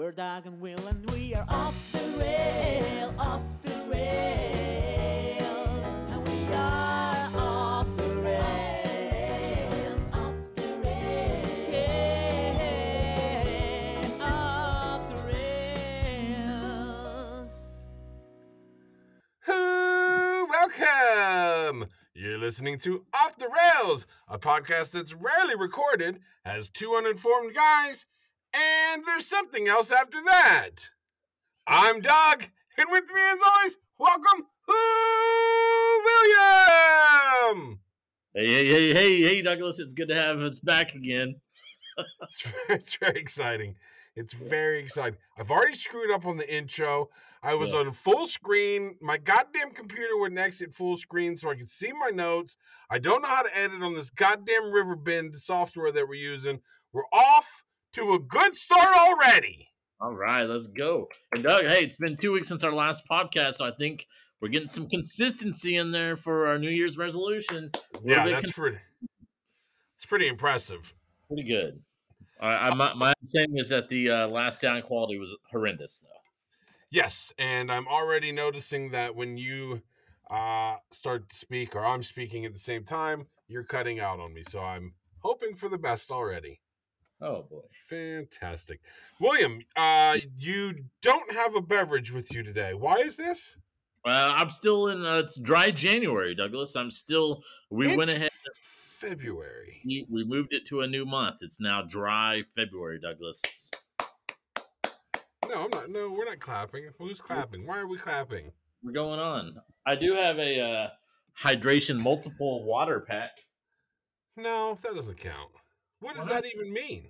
We're Doug and Will, and we are off the rails, off the rails, and we are off the rails, off the rails, yeah, off the rails. Who welcome! You're listening to Off the Rails, a podcast that's rarely recorded, has two uninformed guys, and there's something else after that. I'm Doug, and with me as always, welcome Who William! Hey, hey, hey, hey, hey, Douglas! It's good to have us back again. It's, it's very exciting. It's very exciting. I've already screwed up on the intro. I was Yeah. on full screen. My goddamn computer wouldn't exit full screen so I could see my notes. I don't know how to edit on this goddamn Riverbend software that we're using. We're off to a good start already. All right, let's go. And Doug, hey, it's been two weeks since our last podcast, so I think we're getting some consistency in there for our New Year's resolution. Yeah, that's pretty. It's pretty impressive. Pretty good. I, I, my, my understanding is that the uh, last sound quality was horrendous, though. Yes, and I'm already noticing that when you uh, start to speak or I'm speaking at the same time, you're cutting out on me. So I'm hoping for the best already. Oh boy. Fantastic. William, uh, you don't have a beverage with you today. Why is this? Uh, I'm still in. Uh, it's dry January, Douglas. I'm still. We It's went ahead. February. We, we moved it to a new month. It's now dry February, Douglas. No, I'm not. No, we're not clapping. Who's clapping? Why are we clapping? We're going on. I do have a uh, hydration multiple water pack. No, that doesn't count. What does Why not? that even mean?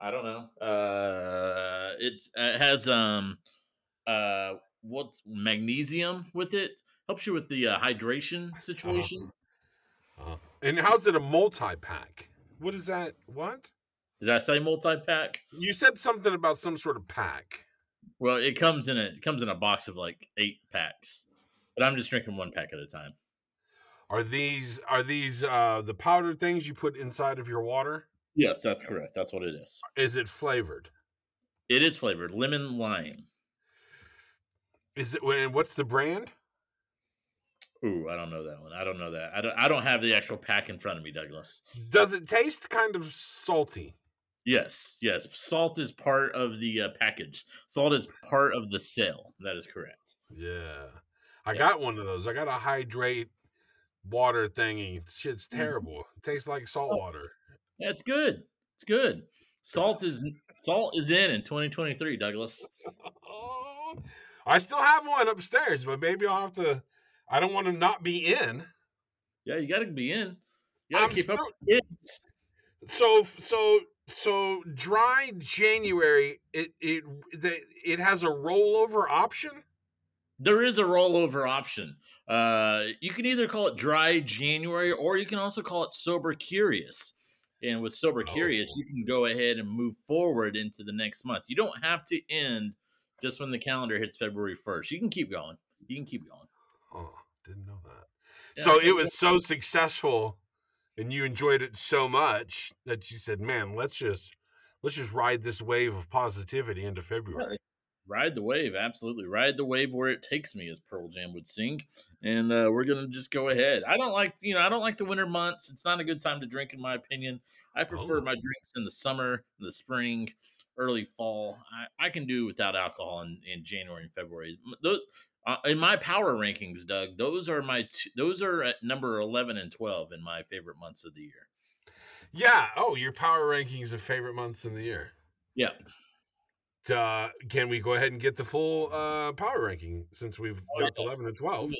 I don't know. Uh, it's it has um uh what's magnesium with it. Helps you with the uh, hydration situation. Uh, and how's it a multi pack? What is that? What? Did I say multi pack? You said something about some sort of pack. Well, it comes in a it comes in a box of like eight packs, but I'm just drinking one pack at a time. Are these are these uh the powder things you put inside of your water? Yes, that's correct. That's what it is. Is it flavored? It is flavored lemon lime. Is it and what's the brand? Ooh, I don't know that one. I don't know that. I don't. I don't have the actual pack in front of me, Douglas. Does it taste kind of salty? Yes, yes. Salt is part of the uh, package. Salt is part of the sale. That is correct. Yeah. I Yeah. got one of those. I got a hydrate water thingy. Shit's Mm. terrible. It tastes like salt Oh. water. Yeah, it's good. It's good. Salt is salt is in in 2023, Douglas. Oh, I still have one upstairs, but maybe I'll have to. I don't want to not be in. Yeah, you got to be in. You got to keep up still- with kids. So so so dry January. It it the, it has a rollover option. There is a rollover option. Uh, you can either call it dry January or you can also call it sober curious. And with sober curious, Oh. you can go ahead and move forward into the next month. You don't have to end just when the calendar hits February 1st. You can keep going. You can keep going. Oh, didn't know that. Yeah, so it was so successful, and you enjoyed it so much that you said, "Man, let's just let's just ride this wave of positivity into February." Ride the wave, absolutely. Ride the wave where it takes me, as Pearl Jam would sing. And uh, we're gonna just go ahead. I don't like, you know, I don't like the winter months. It's not a good time to drink, in my opinion. I prefer Oh. my drinks in the summer, the spring, early fall. I, I can do without alcohol in, in January and February. Those, uh, in my power rankings, Doug, those are my two, those are at number eleven and twelve in my favorite months of the year. Yeah. Oh, your power rankings of favorite months in the year. Yeah, Uh, can we go ahead and get the full uh, power ranking since we've Oh, got yeah. eleven and twelve?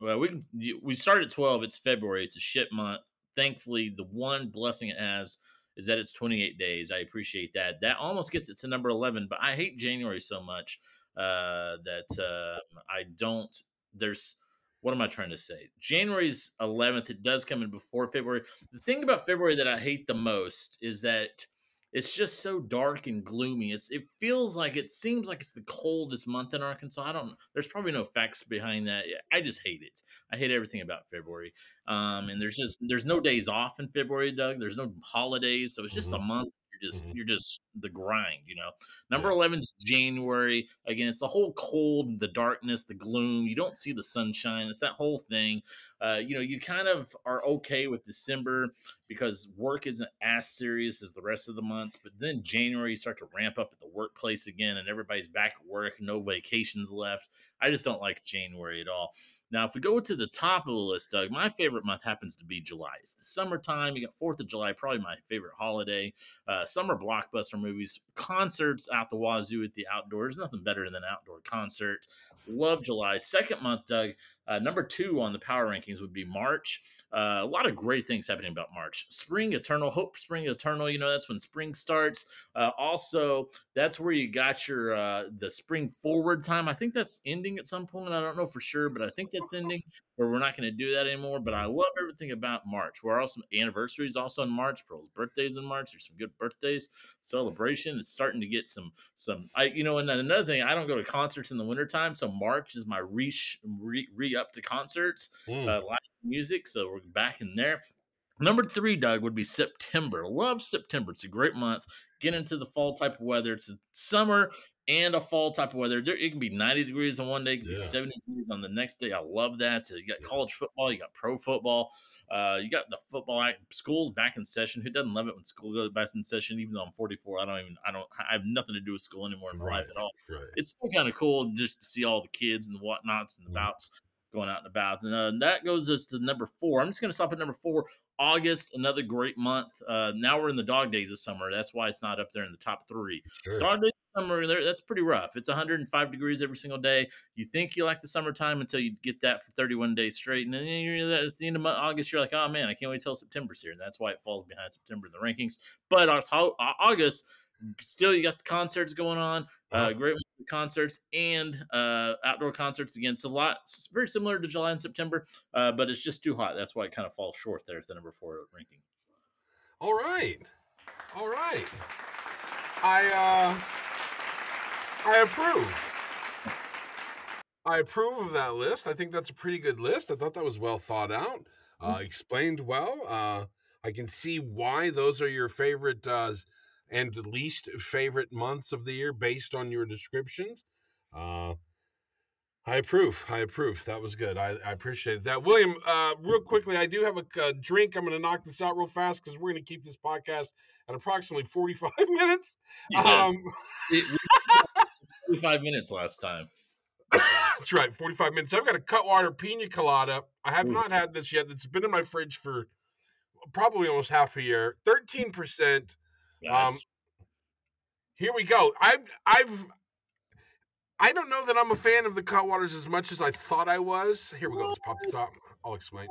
Well, we can, we start at 12. It's February. It's a shit month. Thankfully, the one blessing it has is that it's 28 days. I appreciate that. That almost gets it to number 11, but I hate January so much uh, that uh, I don't. There's what am I trying to say? January's 11th. It does come in before February. The thing about February that I hate the most is that it's just so dark and gloomy. It's it feels like it seems like it's the coldest month in Arkansas. I don't. There's probably no facts behind that. I just hate it. I hate everything about February. Um, and there's just there's no days off in February, Doug. There's no holidays, so it's just a Mhm. month You're just Mhm. you're just the grind, you know. Number Yeah. 11 is January. Again, it's the whole cold, the darkness, the gloom. You don't see the sunshine. It's that whole thing. Uh, you know, you kind of are okay with December because work isn't as serious as the rest of the months. But then January, you start to ramp up at the workplace again, and everybody's back at work, no vacations left. I just don't like January at all. Now, if we go to the top of the list, Doug, my favorite month happens to be July. It's the summertime. You got Fourth of July, probably my favorite holiday. Uh, summer blockbuster movies, concerts out the wazoo at the outdoors. Nothing better than an outdoor concert. Love July. Second month, Doug. Uh, number two on the power rankings would be March. Uh, a lot of great things happening about March. Spring Eternal, Hope Spring Eternal. You know that's when spring starts. Uh, also, that's where you got your uh, the spring forward time. I think that's ending at some point. I don't know for sure, but I think that's ending. Where we're not going to do that anymore. But I love everything about March. We're also anniversaries also in March. Pearl's birthdays in March. There's some good birthdays celebration. It's starting to get some some. I you know, and then another thing, I don't go to concerts in the wintertime, so March is my re re, re up to concerts Mm. uh, live music. So we're back in there. Number three, Doug, would be September. Love September. It's a great month. Get into the fall type of weather. It's a summer and a fall type of weather. There, it can be 90 degrees on one day, it can be 70 degrees on the next day. I love that. You got college football, you got pro football, uh, you got the football act, schools back in session. Who doesn't love it when school goes back in session? Even though I'm 44, I don't even, I don't, I have nothing to do with school anymore in my Right. life at all Right. it's still kind of cool just to see all the kids and the whatnots and the Mhm. bouts going out and about. And uh, that goes us to number four. I'm just going to stop at number four. August, another great month. Uh, now we're in the dog days of summer. That's why it's not up there in the top three. Sure. Dog days of summer, that's pretty rough. It's 105 degrees every single day. You think you like the summertime until you get that for 31 days straight. And then you're at the end of August, you're like, oh man, I can't wait till September's here. And that's why it falls behind September in the rankings. But August, still you got the concerts going on uh, great concerts and uh, outdoor concerts again. It's a lot, it's very similar to July and September, uh, but it's just too hot. That's why it kind of falls short there at the number four ranking. All right. All right. I uh I approve. I approve of that list. I think that's a pretty good list. I thought that was well thought out. Uh explained well. Uh I can see why those are your favorite uh and least favorite months of the year based on your descriptions. Uh I approve. I approve. That was good. I, I appreciate that. William, uh, real quickly, I do have a, uh drink. I'm going to knock this out real fast because we're going to keep this podcast at approximately 45 minutes. Yes, Um, it- we- 45 minutes last time. that's right, 45 minutes. I've got a Cutwater Pina Colada. I have Ooh. not had this yet. It's been in my fridge for probably almost half a year. 13%. Yes. Here we go. I've I've I don't know that I'm a fan of the Cutwaters as much as I thought I was. Here we go. Let's pop this out. I'll explain.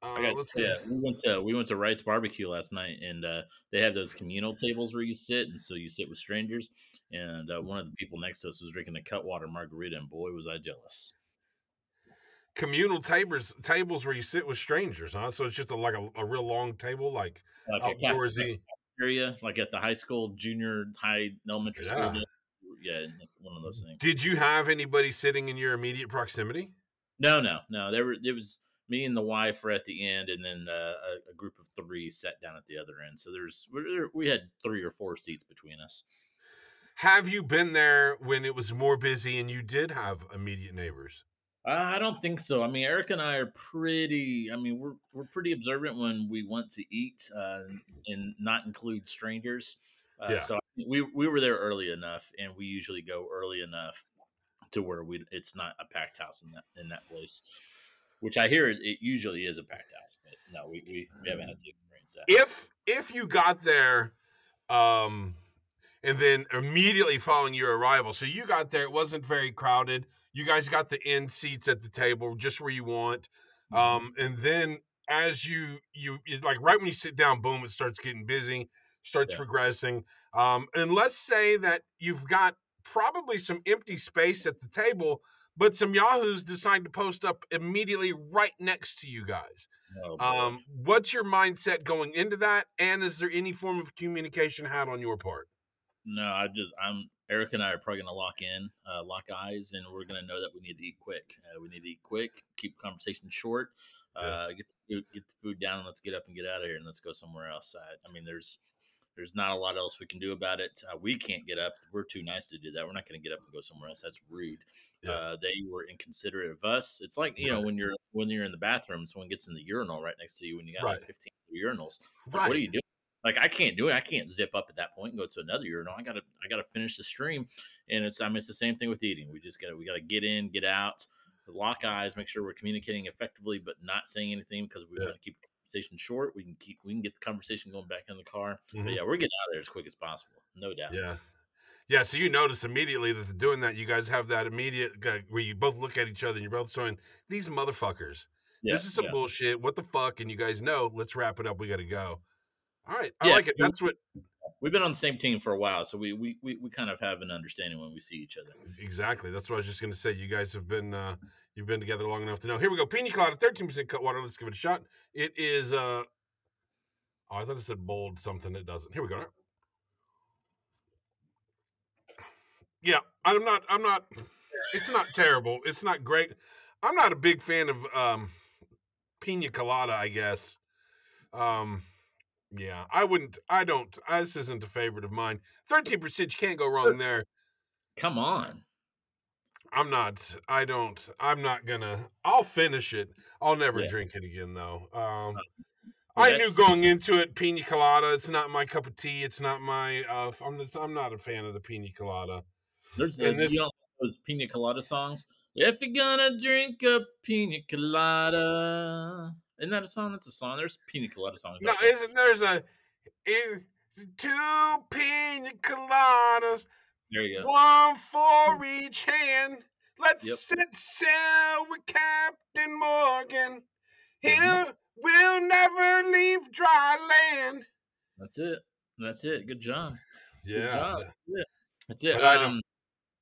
Uh, I got let's to, yeah, we went to we went to Wright's barbecue last night, and uh, they have those communal tables where you sit, and so you sit with strangers. And uh, one of the people next to us was drinking a Cutwater margarita, and boy, was I jealous. communal tables tables where you sit with strangers, huh? So it's just a, like a, a real long table, like Like outdoorsy. Area, like at the high school, junior high, elementary Yeah. school. Yeah, that's one of those things. Did you have anybody sitting in your immediate proximity? No, no, no. There were it was me and the wife were at the end, and then uh, a, a group of three sat down at the other end. So there's we we had three or four seats between us. Have you been there when it was more busy and you did have immediate neighbors? Uh, I don't think so. I mean, Eric and I are pretty. I mean, we're we're pretty observant when we want to eat, uh, and not include strangers. Uh, Yeah. So we we were there early enough, and we usually go early enough to where we it's not a packed house in that in that place. Which I hear it, it usually is a packed house, but no, we, we, we haven't had to experience that. If if you got there, um, and then immediately following your arrival, so you got there, it wasn't very crowded. You guys got the end seats at the table, just where you want. Mm-hmm. Um, and then as you you it's like right when you sit down, boom, it starts getting busy, starts Yeah. progressing. Um, and let's say that you've got probably some empty space at the table, but some yahoos decide to post up immediately right next to you guys. Oh. Um, what's your mindset going into that? And is there any form of communication had on your part? No, I just I'm Eric and I are probably gonna lock in, uh, lock eyes, and we're gonna know that we need to eat quick. Uh, we need to eat quick, keep conversation short, uh, get the food, get the food down, and let's get up and get out of here, and let's go somewhere else. I, I mean, there's There's not a lot else we can do about it. Uh, we can't get up. We're too nice to do that. We're not going to get up and go somewhere else. That's rude. Yeah. Uh, they were inconsiderate of us. It's like you know when you're when you're in the bathroom, someone gets in the urinal right next to you when you got like 15 urinals. Like, Right. What are you doing? Like I can't do it. I can't zip up at that point and go to another urinal. I gotta I gotta finish the stream. And it's I mean it's the same thing with eating. We just gotta we gotta get in, get out, lock eyes, make sure we're communicating effectively, but not saying anything because we Yeah. want to keep the conversation short. We can keep we can get the conversation going back in the car. Mhm. But yeah, we're getting out of there as quick as possible, no doubt. Yeah. Yeah, so you notice immediately that doing that. You guys have that immediate where you both look at each other and you're both showing these motherfuckers. Yeah, this is some yeah. bullshit. What the fuck? And you guys know, let's wrap it up. We got to go. All right. I Yeah, like it. That's what We've been on the same team for a while, so we we we, we kind of have an understanding when we see each other. exactly. That's what I was just going to say. You guys have been uh you've been together long enough to know. Here we go. Pina colada, 13% Cutwater. Let's give it a shot. It is uh Oh, I thought it said bold something. It doesn't. Here we go. Yeah, I'm not. I'm not. It's not terrible. It's not great. I'm not a big fan of um, pina colada. I guess. Um, yeah, I wouldn't. I don't. I, this isn't a favorite of mine. Thirteen percent. You can't go wrong there. Come on. I'm not. I don't. I'm not gonna. I'll finish it. I'll never Yeah. drink it again, though. Um, Well, I knew going into it, pina colada. It's not my cup of tea. It's not my. Uh, I'm. Just, I'm not a fan of the pina colada. There's And a, this- you know those pina colada songs. If you're gonna drink a pina colada, isn't that a song? That's a song. There's pina colada songs. No, there. isn't there's a two pina coladas, there you go. one for each hand. Let's Yep. set sail with Captain Morgan. He'll we'll never leave dry land. That's it. That's it. Good job. Good Yeah, job. Yeah. That's it. But I don't- Um,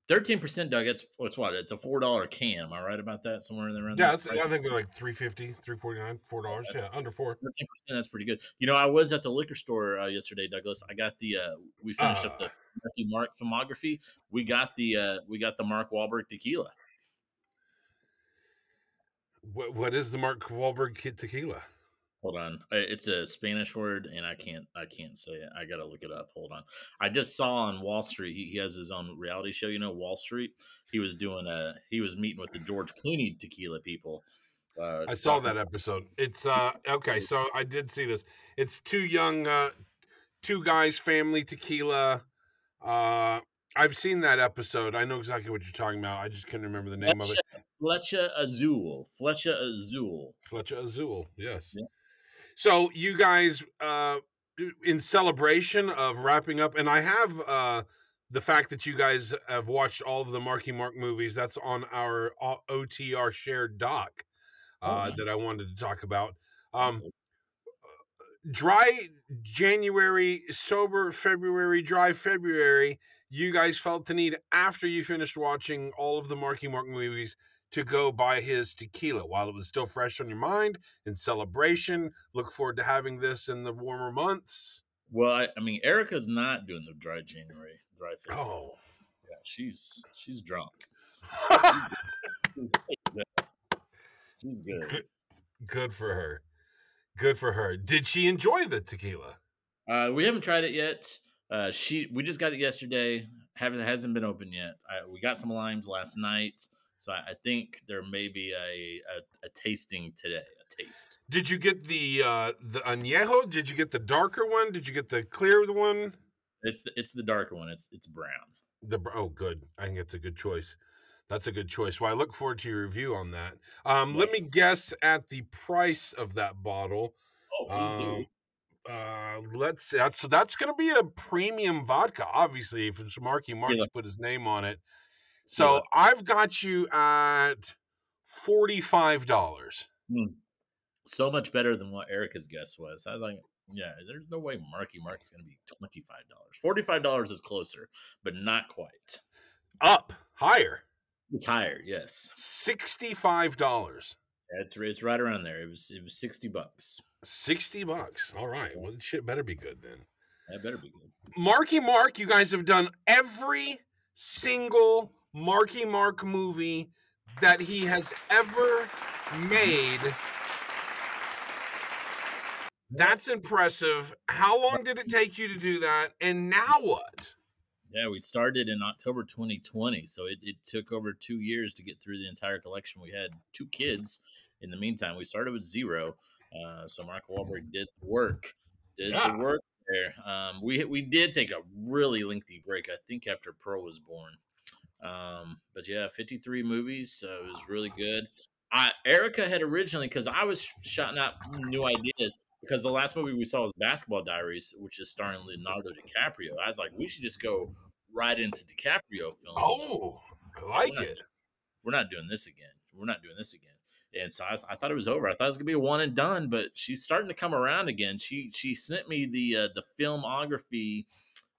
thirteen percent, Doug. It's what's what? It's a four dollar can. Am I right about that? Somewhere in the around yeah. I think they're like 350 349 four dollars. Yeah, under four. Thirteen percent. That's pretty good. You know, I was at the liquor store uh, yesterday, Douglas. I got the. uh We finished up the Ah. Matthew Mark filmography. We got the. uh We got the Mark Wahlberg tequila. What what is the Mark Wahlberg Kid Tequila? Hold on, it's a Spanish word, and I can't. I can't say it. I gotta look it up. Hold on. I just saw on Wahl Street. He, he has his own reality show. You know, Wahl Street. He was doing a. He was meeting with the George Clooney tequila people. Uh, I saw that episode. It's uh okay, so I did see this. It's two young uh two guys family tequila. Uh I've seen that episode. I know exactly what you're talking about. I just couldn't remember the name of it. Flecha Azul. Flecha Azul. Flecha Azul. Yes. Yeah. So you guys uh in celebration of wrapping up and I have uh the fact that you guys have watched all of the Marky Mark movies that's on our OTR shared doc uh, Oh, that I wanted to talk about. Um, dry January, sober February, dry February, you guys felt the need after you finished watching all of the Marky Mark movies to go buy his tequila while it was still fresh on your mind in celebration. Look forward to having this in the warmer months. Well, I, I mean, Erica's not doing the dry January, dry February. Oh. Yeah, she's she's drunk. She's good. Good. Good for her. Good for her. Did she enjoy the tequila? Uh, we haven't tried it yet. Uh, she we just got it yesterday. Haven't hasn't been open yet. I, we got some limes last night, so I, I think there may be a, a a tasting today. A taste. Did you get the uh the añejo? Did you get the darker one? Did you get the clear one? It's the, it's the darker one. It's it's brown. The oh, good. I think it's a good choice. That's a good choice. Well, I look forward to your review on that. Um, let me guess at the price of that bottle. Oh, please do. Um, uh, let's see. That's so that's going to be a premium vodka. Obviously, if it's Marky Mark's Yeah. put his name on it. So Yeah. I've got you at forty five dollars. Hmm. So much better than what Erica's guess was. I was like, yeah, there's no way Marky Mark is going to be twenty five dollars. Forty five dollars is closer, but not quite. Up higher, It's higher. Yes, sixty five dollars. Yeah, it's it's right around there. It was it was sixty bucks. Sixty bucks. All right. Well, shit better be good then. That better be good. Marky Mark, you guys have done every single Marky Mark movie that he has ever made. That's impressive. How long did it take you to do that? And now what? Yeah, we started in October 2020, so it, it took over two years to get through the entire collection. We had two kids in the meantime. We started with zero, uh, so Michael Wahlberg did the work, did Yeah. the work there. Um, we we did take a really lengthy break, I think, after Pearl was born. Um, but yeah, 53 movies, so it was really good. I, Erica had originally because I was shouting out new ideas because the last movie we saw was Basketball Diaries, which is starring Leonardo DiCaprio. I was like, we should just go right into DiCaprio films. Oh, I like We're not- it. We're not doing this again. We're not doing this again. And so I, I thought it was over. I thought it was gonna be a one and done, but she's starting to come around again. She she sent me the uh, the filmography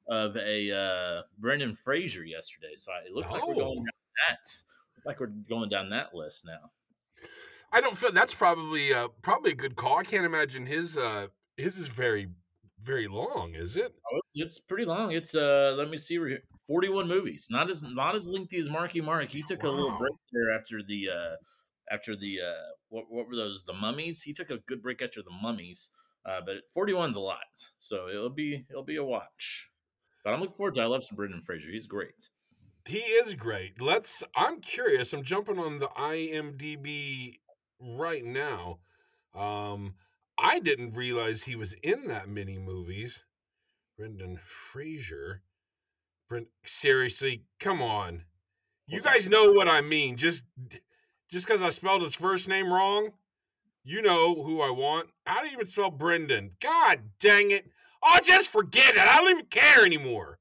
of a uh, Brendan Fraser yesterday. So it looks like we're Oh. going down that. Like we're going down that list now. I don't feel that's probably uh, probably a good call. I can't imagine his uh his is very very long, is it? Oh, it's, it's pretty long. It's uh, let me see, we're here. forty-one movies. Not as not as lengthy as Marky Mark. He took a little break there after the uh, after the uh, what what were those? The Mummies. He took a good break after the Mummies. Uh, but 41's a lot, so it'll be it'll be a watch. But I'm looking forward to. it. I love some Brendan Fraser. He's great. He is great. Let's. I'm curious. I'm jumping on the IMDb right now. Um, I didn't realize he was in that many movies. Brendan Fraser. Brent, seriously, come on. You guys know what I mean. Just, just because I spelled his first name wrong, you know who I want. I don't even spell Brendan? God dang it! Oh, just forget it. I don't even care anymore.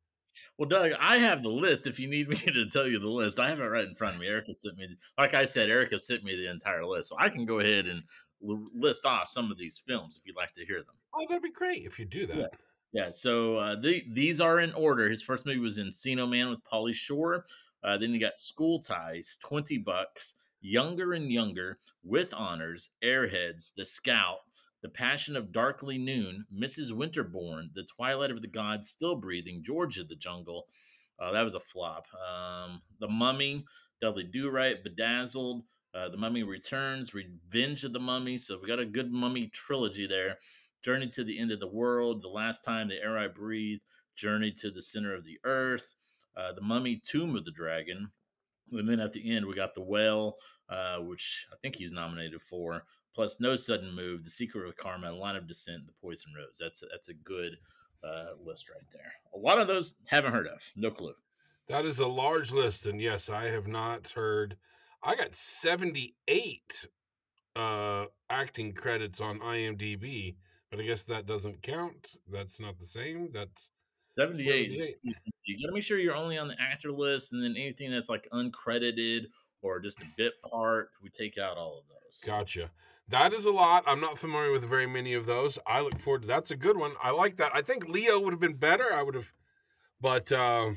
Well, Doug, I have the list. If you need me to tell you the list, I have it right in front of me. Erica sent me, like I said, Erica sent me the entire list, so I can go ahead and l- list off some of these films if you'd like to hear them. Oh, that'd be great if you do that. Yeah. Yeah, so uh, the, these are in order. His first movie was Encino Man with Pauly Shore. Uh, then you got School Ties, Twenty Bucks, Younger and Younger, With Honors, Airheads, The Scout, The Passion of Darkly Noon, Mrs. Winterbourne, The Twilight of the Golds, Still Breathing, George of the Jungle. Uh, that was a flop. Um, the Mummy, Dudley Do Right, Bedazzled, uh, The Mummy Returns, Revenge of the Mummy. So we got a good Mummy trilogy there. Journey to the End of the World, The Last Time the Air I Breathe, Journey to the Center of the Earth, uh, The Mummy, Tomb of the Dragon. And then at the end, we got The Whale, uh, which I think he's nominated for, plus No Sudden Move, The Secret of Karma, Line of Descent, The Poison Rose. That's a, that's a good uh, list right there. A lot of those haven't heard of. No clue. That is a large list, and yes, I have not heard. I got seventy-eight uh, acting credits on IMDb, but I guess that doesn't count. That's not the same. That's 78. is- 78. You got to make sure you're only on the actor list, and then anything that's like uncredited or just a bit part, we take out all of those. gotcha. That is a lot. I'm not familiar with very many of those. I look forward to. That's a good one. I like that. I think Leo would have been better. I would have, but uh,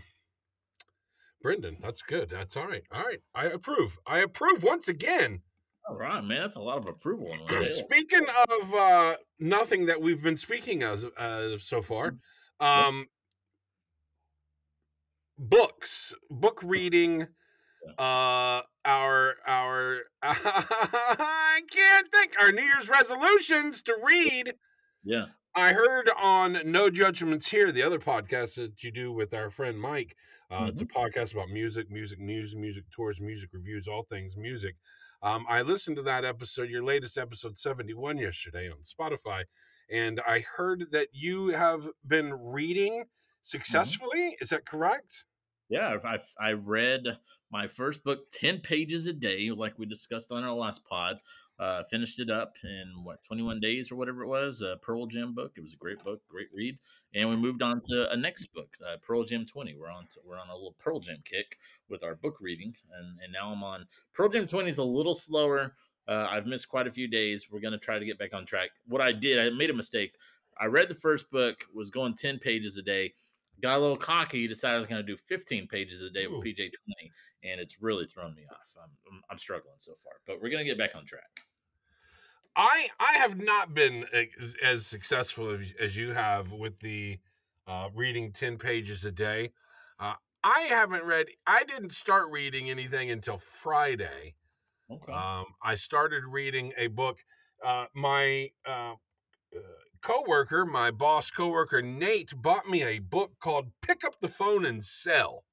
Brendan, that's good. That's all right. All right, I approve. I approve once again. All right, man. That's a lot of approval. In. Speaking of uh, nothing that we've been speaking as uh, so far, um, books, book reading, uh, our our I can't think our New Year's resolutions to read. Yeah. I heard on No Judgments Here, the other podcast that you do with our friend Mike. Uh, It's a podcast about music, music news, music tours, music reviews, all things music. Um, I listened to that episode, your latest episode 71 yesterday on Spotify, and I heard that you have been reading successfully. Is that correct? Yeah. I, I read my first book 10 pages a day, like we discussed on our last pod. Uh, finished it up in what 21 days or whatever it was. A Pearl Jam book. It was a great book, great read. And we moved on to a next book, uh, Pearl Jam 20. We're on to, we're on a little Pearl Jam kick with our book reading, and and now I'm on Pearl Jam 20 is a little slower. Uh, I've missed quite a few days. We're gonna try to get back on track. What I did, I made a mistake. I read the first book, was going 10 pages a day, got a little cocky, decided I was going to do 15 pages a day Ooh. with PJ 20, and it's really thrown me off. I'm, I'm, struggling so far, but we're going to get back on track. I I have not been as successful as, as you have with the uh, reading ten pages a day. Uh, I haven't read. I didn't start reading anything until Friday. Okay. Um, I started reading a book. Uh, my uh, uh, coworker, my boss coworker Nate, bought me a book called "Pick Up the Phone and Sell,"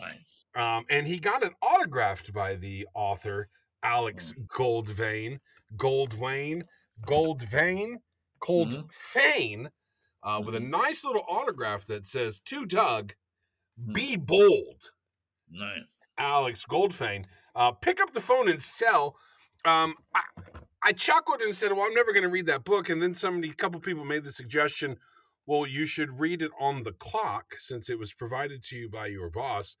Nice. um, and he got it autographed by the author Alex Goldvein, Goldwain, Goldvein, Goldfane, uh, with a nice little autograph that says "To Doug, be bold." Nice. Alex Goldfayn. Uh, pick up the phone and sell. Um, I, I chuckled and said, "Well, I'm never going to read that book." And then somebody, a couple people, made the suggestion, "Well, you should read it on the clock since it was provided to you by your boss."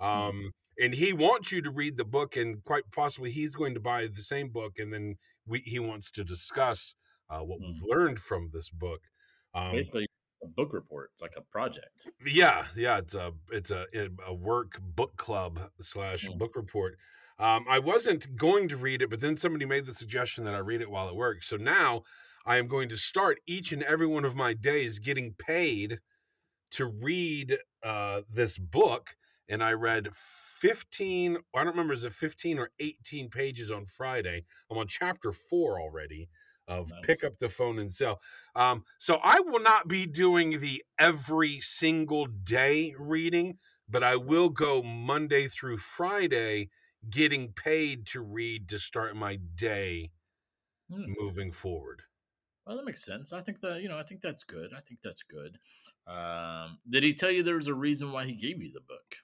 Um, and he wants you to read the book, and quite possibly he's going to buy the same book, and then we, he wants to discuss uh, what we've learned from this book. Um, Basically, a book report. It's like a project. yeah, yeah, it's a it's a a work book club slash Mm. book report. Um, I wasn't going to read it, but then somebody made the suggestion that I read it while at work. So now I am going to start each and every one of my days getting paid to read uh, this book. And I read 15, I don't remember, is it 15 or 18 pages on Friday? I'm on chapter four already of Pick Up the Phone and Sell. Um, so I will not be doing the every single day reading, but I will go Monday through Friday getting paid to read to start my day Hmm. moving forward. Well, that makes sense. I think that you know, I think that's good. I think that's good. Um, did he tell you there was a reason why he gave you the book?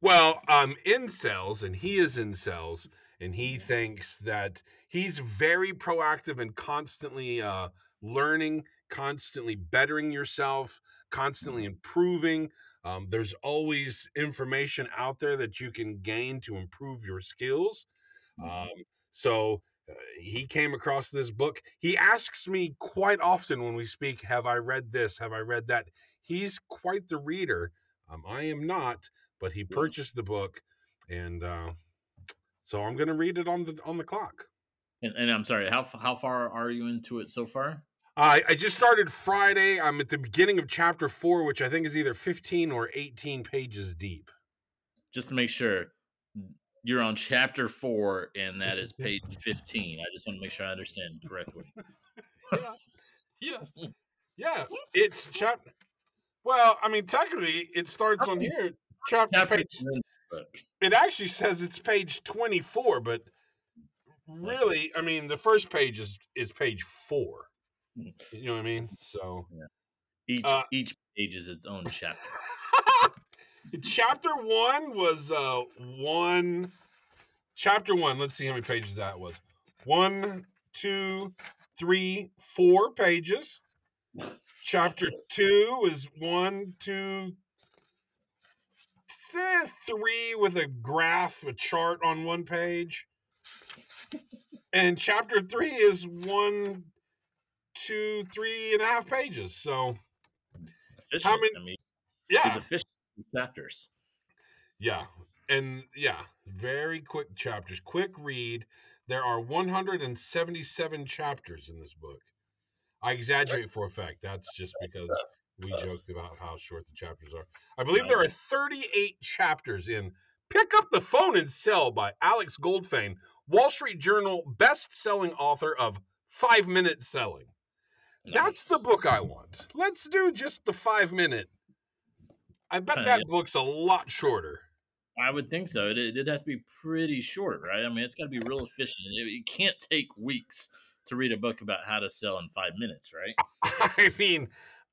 Well, I'm in cells, and he is in cells, and he thinks that he's very proactive and constantly uh, learning, constantly bettering yourself, constantly improving. Um, there's always information out there that you can gain to improve your skills. Um, so uh, he came across this book. He asks me quite often when we speak, Have I read this? Have I read that? He's quite the reader. Um, I am not, but he purchased the book, and uh, so I'm going to read it on the on the clock. And, and I'm sorry, how how far are you into it so far? I, I just started Friday. I'm at the beginning of chapter four, which I think is either 15 or 18 pages deep. Just to make sure you're on chapter four, and that is page 15. I just want to make sure I understand correctly. Yeah, yeah. It's chapter. Well, I mean, technically, it starts on here. Chapter Chapter page. It actually says it's page 24, but really, I mean, the first page is is page four. Mhm. You know what I mean? So. Each Uh, each page is its own chapter. Chapter one was uh one chapter one let's see how many pages that was. One two three four pages. Chapter two is one two th- three with a graph a chart on one page. And chapter three is one two three and a half pages so Efficient. many- I mean, yeah. efficient chapters. Yeah. And yeah, very quick chapters. Quick read. There are 177 chapters in this book. I exaggerate for effect. That's just because we joked about how short the chapters are. I believe there are 38 chapters in Pick Up the Phone and Sell by Alex Goldfayn, Wall Street Journal best-selling author of 5-minute selling. That's the book I want. Let's do just the 5-minute. I bet Uh, that yeah. book's a lot shorter. I would think so. It, it'd have to be pretty short, right? I mean, it's got to be real efficient. It, it can't take weeks to read a book about how to sell in five minutes, right? I mean,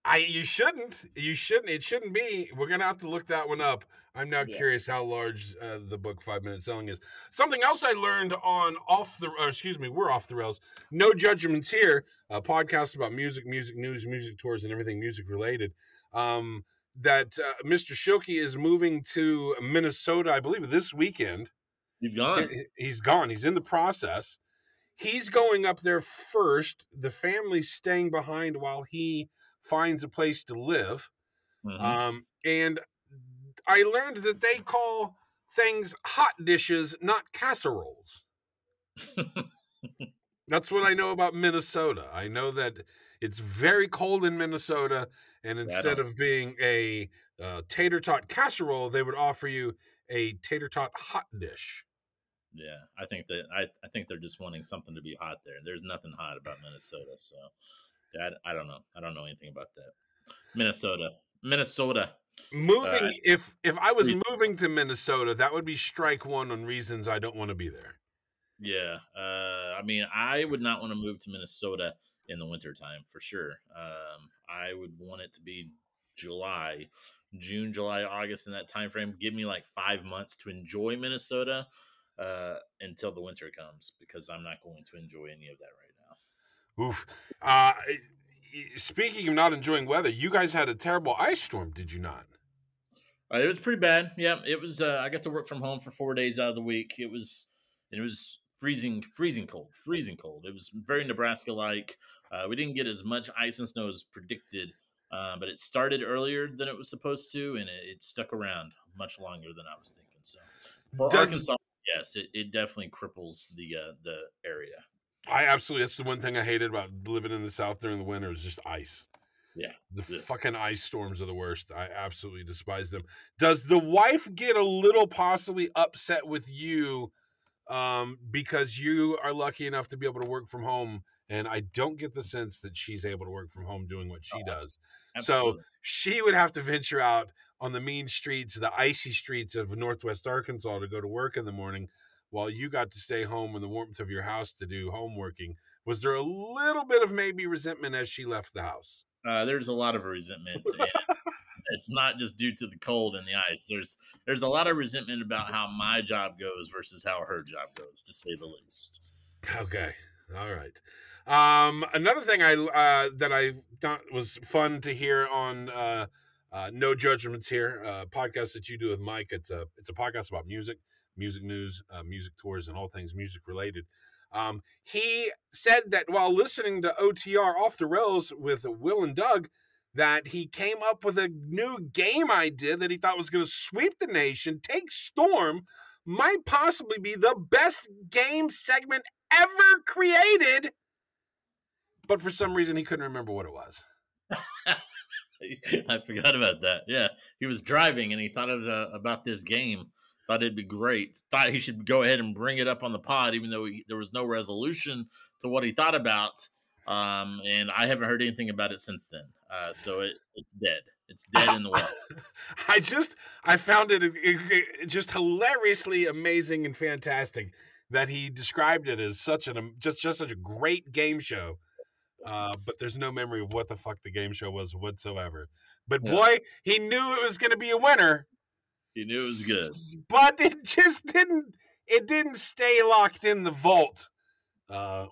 I you shouldn't. You shouldn't. It shouldn't be. We're gonna have to look that one up. I'm now Yeah. curious how large uh, the book Five Minute Selling is. Something else I learned on off the. Or excuse me, we're off the rails. No judgments here. A podcast about music, music news, music tours, and everything music related. Um, that uh, Mr. Shilkey is moving to Minnesota, I believe, this weekend. He's gone. He- He's gone. He's in the process. He's going up there first. The family's staying behind while he finds a place to live. Mhm. Um, and I learned that they call things hot dishes, not casseroles. That's what I know about Minnesota. I know that it's very cold in Minnesota, and instead of being a uh, tater tot casserole, they would offer you a tater tot hot dish. yeah, I think that I, I think they're just wanting something to be hot there. There's nothing hot about Minnesota, so I, I don't know. I don't know anything about that. Minnesota, Minnesota. Moving Uh, if if I was moving to Minnesota, that would be strike one on reasons I don't want to be there. Yeah, uh, I mean, I would not want to move to Minnesota in the wintertime for sure. Um, I would want it to be July, June, July, August in that time frame. Give me like five months to enjoy Minnesota uh, until the winter comes because I'm not going to enjoy any of that right now. Oof. Uh, speaking of not enjoying weather, you guys had a terrible ice storm, did you not? Uh, it was pretty bad. Yeah, it was. Uh, I got to work from home for four days out of the week. It was, it was freezing, freezing cold, freezing cold. It was very Nebraska-like. Uh, we didn't get as much ice and snow as predicted, uh, but it started earlier than it was supposed to, and it, it stuck around much longer than I was thinking. So, for Does- Arkansas, yes, it, it definitely cripples the uh, the area. I absolutely. That's the one thing I hated about living in the South during the winter is just ice. Yeah. The Yeah. fucking ice storms are the worst. I absolutely despise them. Does the wife get a little possibly upset with you um, because you are lucky enough to be able to work from home? And I don't get the sense that she's able to work from home doing what she Oh, does. Absolutely. So she would have to venture out on the mean streets, the icy streets of Northwest Arkansas to go to work in the morning while you got to stay home in the warmth of your house to do homeworking. Was there a little bit of maybe resentment as she left the house? Uh, there's a lot of resentment. it's not just due to the cold and the ice. There's there's a lot of resentment about how my job goes versus how her job goes, to say the least. Okay. All right. Um, another thing I uh, that I thought was fun to hear on uh, uh, No Judgments here, uh, podcast that you do with Mike. It's a it's a podcast about music, music news, uh, music tours, and all things music related. Um, he said that while listening to OTR off the rails with Will and Doug, that he came up with a new game idea that he thought was going to sweep the nation, take storm, might possibly be the best game segment ever created. But for some reason, he couldn't remember what it was. I forgot about that. Yeah, he was driving and he thought of uh, about this game. Thought it'd be great. Thought he should go ahead and bring it up on the pod, even though he, there was no resolution to what he thought about. Um, and I haven't heard anything about it since then. Uh, so it, it's dead. It's dead in the well. I just I found it, it- it just hilariously amazing and fantastic that he described it as such an just just such a great game show. Uh, but there's no memory of what the fuck the game show was whatsoever. But Yeah. boy, he knew it was going to be a winner. He knew it was good. But it just didn't. It didn't stay locked in the vault. Uh,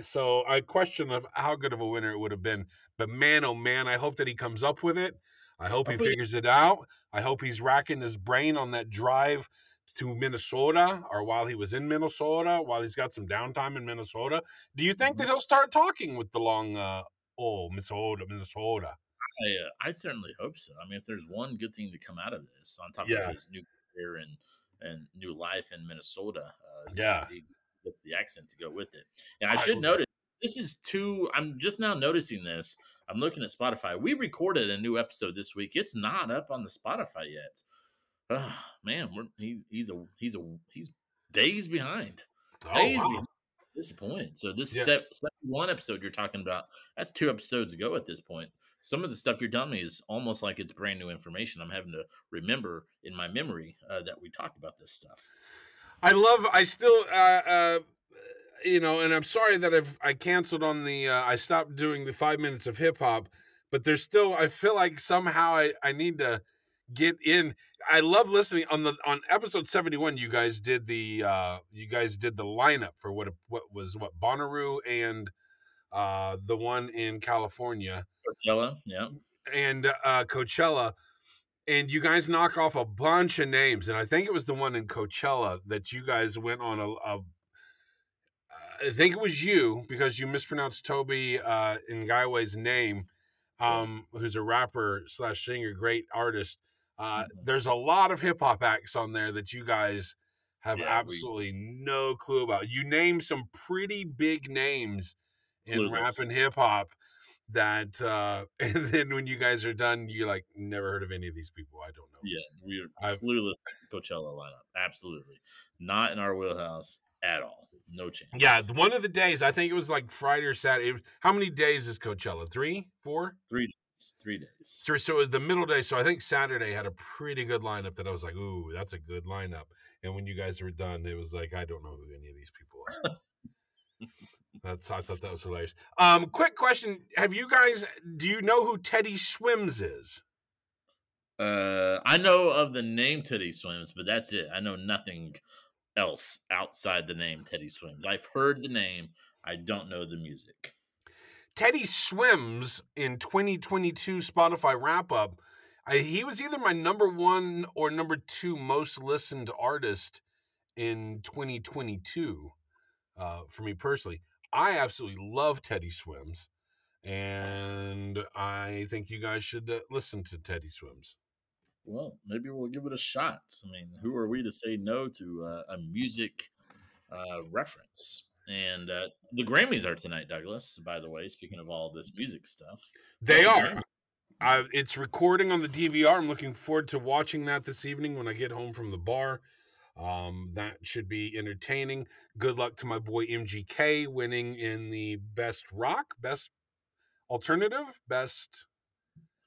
so I question of how good of a winner it would have been. But man, oh man, I hope that he comes up with it. I hope he figures it out. I hope he's racking his brain on that drive to Minnesota or while he was in Minnesota, while he's got some downtime in Minnesota. Do you think that he'll start talking with the long, uh, oh, Minnesota, Minnesota? I, uh, I certainly hope so. I mean, if there's one good thing to come out of this, on top Yeah. of his new career and and new life in Minnesota, uh, Yeah. he gets the accent to go with it. And I I should notice this is two. I'm just now noticing this. I'm looking at Spotify. We recorded a new episode this week. It's not up on the Spotify yet. Oh, man, we're, he's he's a he's a he's days behind. Oh, Days wow. behind. Disappointed. So this Yeah. set, set one episode you're talking about, that's two episodes ago at this point. Some of the stuff you're telling me is almost like it's brand new information. I'm having to remember in my memory uh, that we talked about this stuff. I love. I still, uh, uh, you know, and I'm sorry that I've I canceled on the. Uh, I stopped doing the five minutes of hip hop, but there's still. I feel like somehow I I need to get in. I love listening on the on episode 71. You guys did the. uh You guys did the lineup for what what was what Bonnaroo and uh the one in California Coachella, yeah. and uh, Coachella, and you guys knock off a bunch of names, and I think it was the one in Coachella that you guys went on a. a I think it was you because you mispronounced Tobe uh, Nwigwe's name, um, who's a rapper slash singer, great artist. Uh, Mhm. There's a lot of hip hop acts on there that you guys have Yeah, we- absolutely no clue about. You name some pretty big names in rap and hip hop that uh and then when you guys are done you're like never heard of any of these people i don't know Yeah, we're I've- clueless Coachella lineup. Absolutely. Not in our wheelhouse at all. No chance. Yeah, one of the days, I think it was like Friday or Saturday. How many days is Coachella? Three, four, three days. Three days. three. So it was the middle day. So I think Saturday had a pretty good lineup that I was like, ooh, that's a good lineup. And when you guys were done, it was like, I don't know who any of these people are. That's I thought that was hilarious. Um, quick question: Have you guys? Do you know who Teddy Swims is? Uh, I know of the name Teddy Swims, but that's it. I know nothing else outside the name Teddy Swims. I've heard the name. I don't know the music. Teddy Swims in 2022 Spotify wrap up. He was either my number one or number two most listened artist in 2022 uh, for me personally. I absolutely love Teddy Swims, and I think you guys should uh, listen to Teddy Swims. Well, maybe we'll give it a shot. I mean, who are we to say no to uh, a music uh, reference? And uh, the Grammys are tonight, Douglas. By the way, speaking of all this music stuff, They the are. Uh, it's recording on the DVR. I'm looking forward to watching that this evening when I get home from the bar. Um, that should be entertaining. Good luck to my boy MGK winning in the best rock, best alternative, best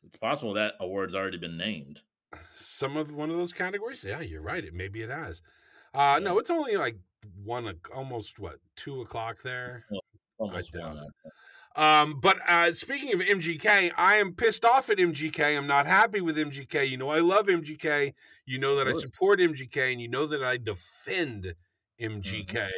It's possible that award's already been named. some of one of those categories. Yeah, you're right. It maybe it has. Uh, no, it's only like one, almost what two o'clock there. Almost doubt one. Um, but uh, speaking of MGK, I am pissed off at MGK. I'm not happy with MGK. You know, I love MGK. You know that I support MGK, and you know that I defend MGK.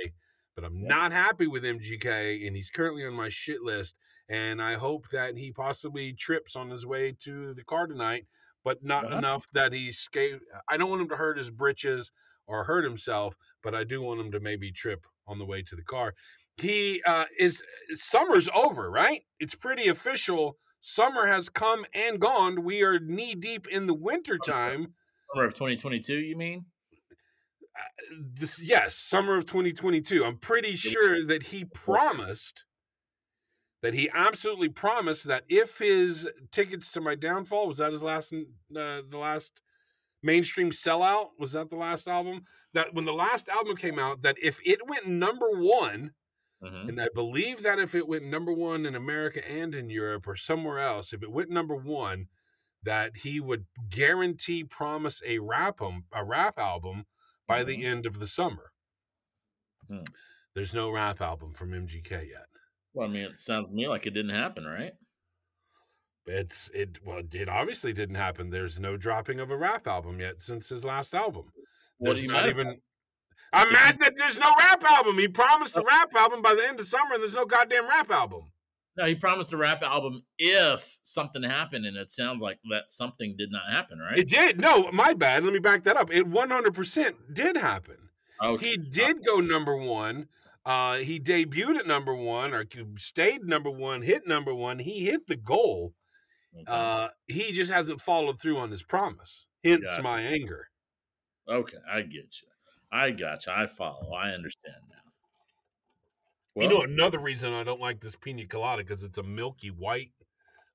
But I'm Yeah. not happy with MGK, and he's currently on my shit list. And I hope that he possibly trips on his way to the car tonight, but not Uh-huh. enough that he's scared. I don't want him to hurt his britches or hurt himself, but I do want him to maybe trip on the way to the car he uh, is summer's over, right? It's pretty official. Summer has come and gone. We are knee deep in the winter time. Summer of 2022, you mean? Uh, This yes, summer of 2022. I'm pretty sure that he promised that he absolutely promised that if his tickets to my downfall was that his last uh, the last mainstream sellout was that the last album that when the last album came out that if it went number 1 Mhm. And I believe that if it went number one in America and in Europe or somewhere else, if it went number one, that he would guarantee promise a rap um, a rap album by the Mhm. end of the summer. Hmm. There's no rap album from MGK yet. Well, I mean, it sounds to me like it didn't happen, right? It's it well, it obviously didn't happen. There's no dropping of a rap album yet since his last album. There's not even. I'm mad that there's no rap album. He promised a rap album by the end of summer, and there's no goddamn rap album. No, he promised a rap album if something happened, and it sounds like that something did not happen, right? It did. No, my bad. Let me back that up. It 100% did happen. okay. He did go number one. Uh, he debuted at number one, or stayed number one, hit number one. He hit the goal. Okay. Uh, he just hasn't followed through on his promise. Hence my anger. okay, I get you. I got you. I follow. I understand now. you know another reason I don't like this pina colada because it's a milky white.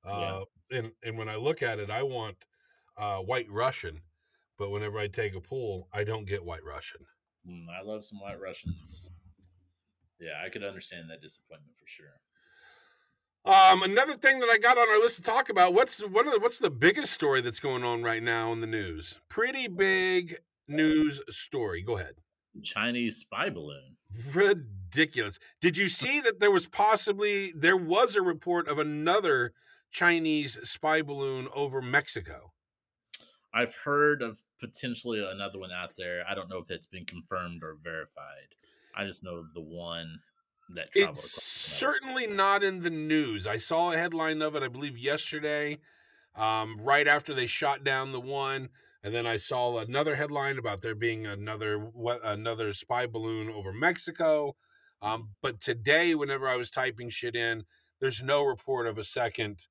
Uh, and and when I look at it, I want uh, white Russian, but whenever I take a pull, I don't get white Russian. Mm, I love some White Russians. Yeah, I could understand that disappointment for sure. Um, another thing that I got on our list to talk about what's one of the, what's the biggest story that's going on right now in the news? Pretty big news story. Go ahead. Chinese spy balloon. Ridiculous. Did you see that there was possibly there was a report of another Chinese spy balloon over Mexico? I've heard of potentially another one out there. I don't know if it's been confirmed or verified. I just know of the one that traveled It's certainly not in the news. I saw a headline of it, I believe, yesterday, um, right after they shot down the one, and then I saw another headline about there being another what another spy balloon over Mexico. Um, but today, whenever I was typing shit in, there's no report of a second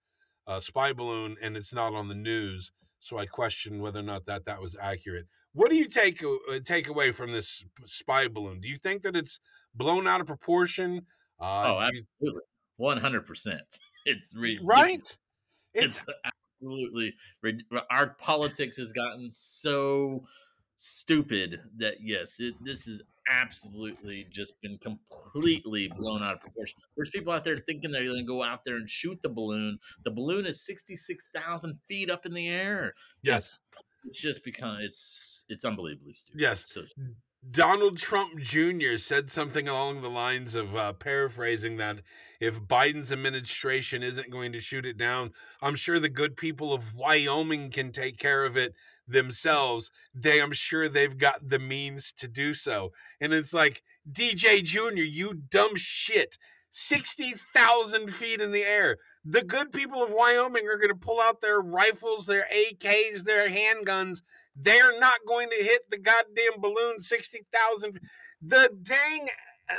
uh, spy balloon, and it's not on the news. So I question whether or not that that was accurate. What do you take uh, take away from this spy balloon? Do you think that it's blown out of proportion? Uh, Oh, absolutely. 100%. It's ridiculous. right? It's absolutely rid- our politics has gotten so stupid that yes, it, this is absolutely just been completely blown out of proportion. There's people out there thinking they're going to go out there and shoot the balloon. The balloon is 66,000 feet up in the air. Yes. It's just become it's it's unbelievably stupid. Yes. So Donald Trump Jr. said something along the lines of uh, paraphrasing that if Biden's administration isn't going to shoot it down, I'm sure the good people of Wyoming can take care of it themselves. They, I'm sure they've got the means to do so. And it's like, DJ Jr., you dumb shit. 60,000 feet in the air. The good people of Wyoming are going to pull out their rifles, their AKs, their handguns. They're not going to hit the goddamn balloon 60,000. The dang,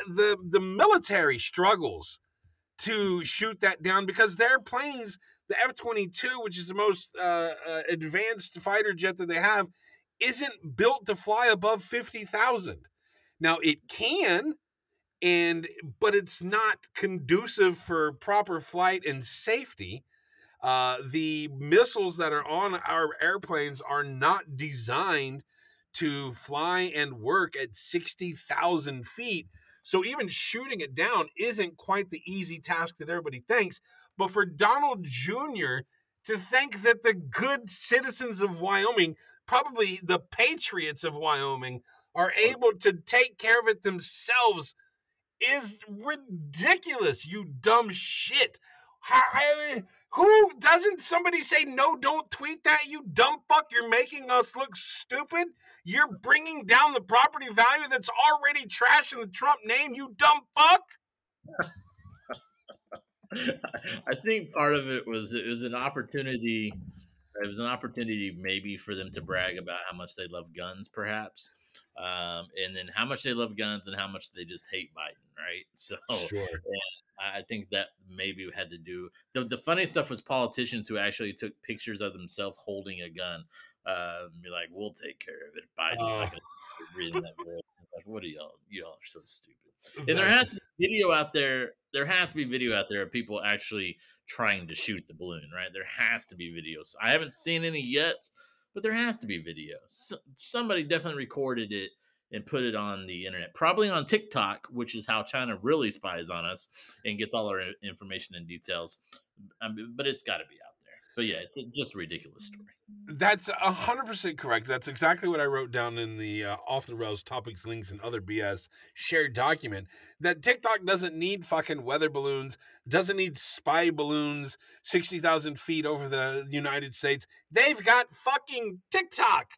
the, the military struggles to shoot that down because their planes, the F 22, which is the most uh, uh, advanced fighter jet that they have, isn't built to fly above 50,000. Now, it can and but it's not conducive for proper flight and safety. Uh, the missiles that are on our airplanes are not designed to fly and work at 60,000 feet. So even shooting it down isn't quite the easy task that everybody thinks. But for Donald Jr. to think that the good citizens of Wyoming, probably the patriots of Wyoming, are able to take care of it themselves is ridiculous, you dumb shit. I who doesn't somebody say no? Don't tweet that, you dumb fuck. You're making us look stupid. You're bringing down the property value that's already trash in the Trump name. You dumb fuck. I think part of it was it was an opportunity. It was an opportunity maybe for them to brag about how much they love guns, perhaps um, and then how much they love guns and how much they just hate Biden, right? So, Sure. I think that maybe had to do. The, the funny stuff was politicians who actually took pictures of themselves holding a gun. Uh, be like, "We'll take care of it." Biden's Uh. not reading that. Like, what are y'all? Y'all are so stupid. And there has to be video out there. There has to be video out there of people actually trying to shoot the balloon, right? There has to be videos. I haven't seen any yet, but there has to be video. So, somebody definitely recorded it and put it on the internet, probably on TikTok, which is how China really spies on us and gets all our information and details. Um, but it's got to be out. But yeah, it's a, just a ridiculous story. That's hundred percent correct. That's exactly what I wrote down in the uh, off the rails topics, links, and other BS shared document. That TikTok doesn't need fucking weather balloons, doesn't need spy balloons sixty thousand feet over the United States. They've got fucking TikTok.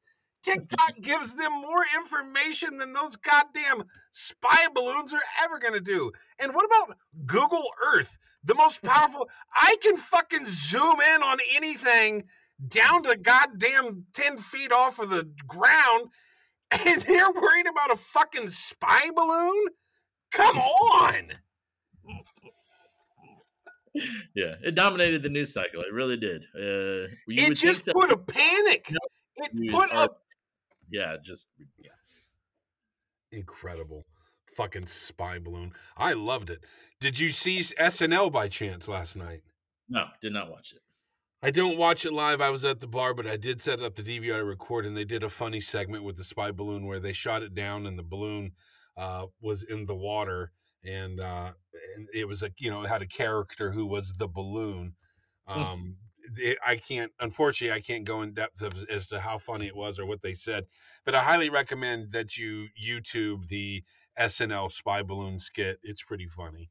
TikTok gives them more information than those goddamn spy balloons are ever going to do. And what about Google Earth, the most powerful? I can fucking zoom in on anything down to goddamn 10 feet off of the ground, and they're worried about a fucking spy balloon? Come on! Yeah, it dominated the news cycle. It really did. Uh, you it just think that put a panic. No, It put up. Yeah, just yeah. Incredible. Fucking spy balloon. I loved it. Did you see SNL by chance last night? No, did not watch it. I don't watch it live. I was at the bar, but I did set up the DVR to record, and they did a funny segment with the spy balloon where they shot it down, and the balloon uh, was in the water, and, uh, and it was a you know it had a character who was the balloon. Um, it- I can't, unfortunately, I can't go in depth of, as to how funny it was or what they said, but I highly recommend that you YouTube the SNL spy balloon skit. It's pretty funny.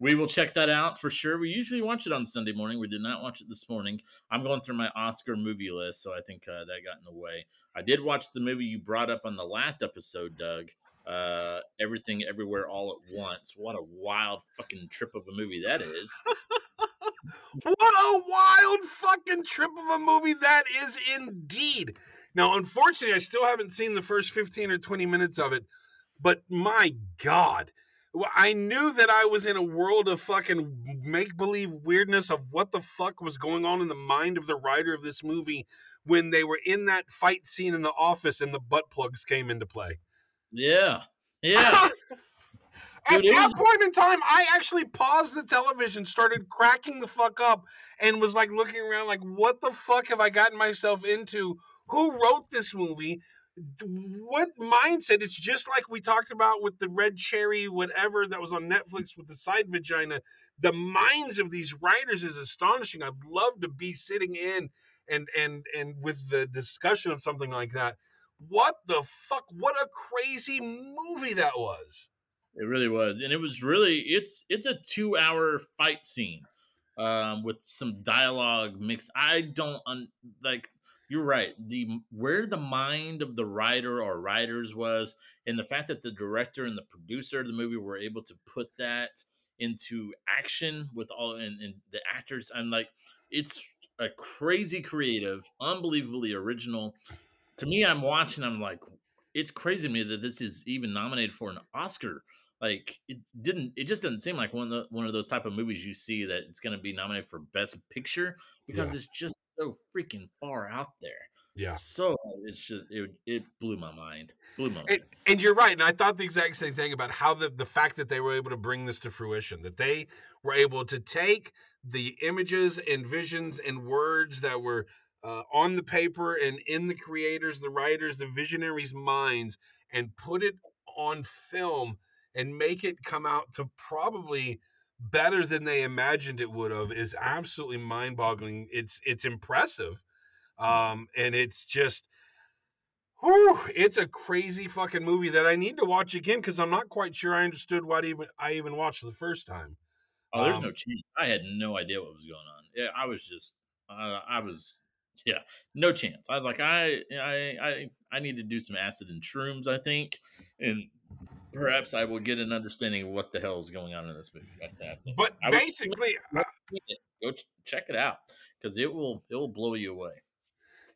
We will check that out for sure. We usually watch it on Sunday morning. We did not watch it this morning. I'm going through my Oscar movie list, so I think uh, that got in the way. I did watch the movie you brought up on the last episode, Doug. Uh, Everything, Everywhere, All at Once. What a wild fucking trip of a movie that is. What a wild fucking trip of a movie that is indeed. Now, unfortunately, I still haven't seen the first 15 or 20 minutes of it, but my God. I knew that I was in a world of fucking make believe weirdness of what the fuck was going on in the mind of the writer of this movie when they were in that fight scene in the office and the butt plugs came into play. Yeah. Yeah. At Dude, that was- point in time, I actually paused the television, started cracking the fuck up, and was like looking around, like, what the fuck have I gotten myself into? Who wrote this movie? what mindset? It's just like we talked about with the red cherry, whatever that was on Netflix with the side vagina. The minds of these writers is astonishing. I'd love to be sitting in and and and with the discussion of something like that. What the fuck? What a crazy movie that was. It really was, and it was really it's it's a two hour fight scene um, with some dialogue mixed. I don't un, like. You're right. The where the mind of the writer or writers was, and the fact that the director and the producer of the movie were able to put that into action with all and, and the actors. I'm like, it's a crazy creative, unbelievably original. To me, I'm watching. I'm like, it's crazy to me that this is even nominated for an Oscar like it didn't it just didn't seem like one of the, one of those type of movies you see that it's going to be nominated for best picture because Yeah. it's just so freaking far out there Yeah. so it's just it, it blew my mind blew my mind And, and you're right. And I thought the exact same thing about how the, the fact that they were able to bring this to fruition, that they were able to take the images and visions and words that were uh, on the paper and in the creators, the writers, the visionaries' minds, and put it on film and make it come out to probably better than they imagined it would have is absolutely mind-boggling. It's it's impressive. Um, and it's just Whew, it's a crazy fucking movie that I need to watch again because I'm not quite sure I understood what even I even watched the first time. oh there's um, no chance i had no idea what was going on yeah i was just uh, i was yeah no chance i was like I, I i i need to do some acid and shrooms i think and perhaps i will get an understanding of what the hell is going on in this movie I- I think. But I would- basically, go check it out because it will it will blow you away.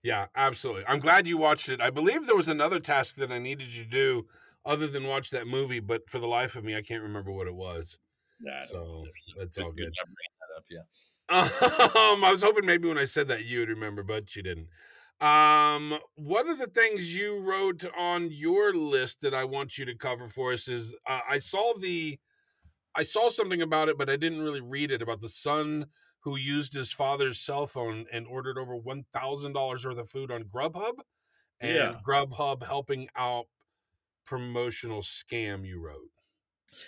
yeah, absolutely. I'm glad you watched it. I believe there was another task that I needed you to do other than watch that movie, but for the life of me, I can't remember what it was. Yeah, So that's all good. that up, yeah. Um, I was hoping maybe when I said that you'd remember, but you didn't. Um, one of the things you wrote on your list that I want you to cover for us is uh, I saw the, I saw something about it, but I didn't really read it about the son who used his father's cell phone and ordered over one thousand dollars worth of food on Grubhub, and Yeah. Grubhub helping out promotional scam. You wrote.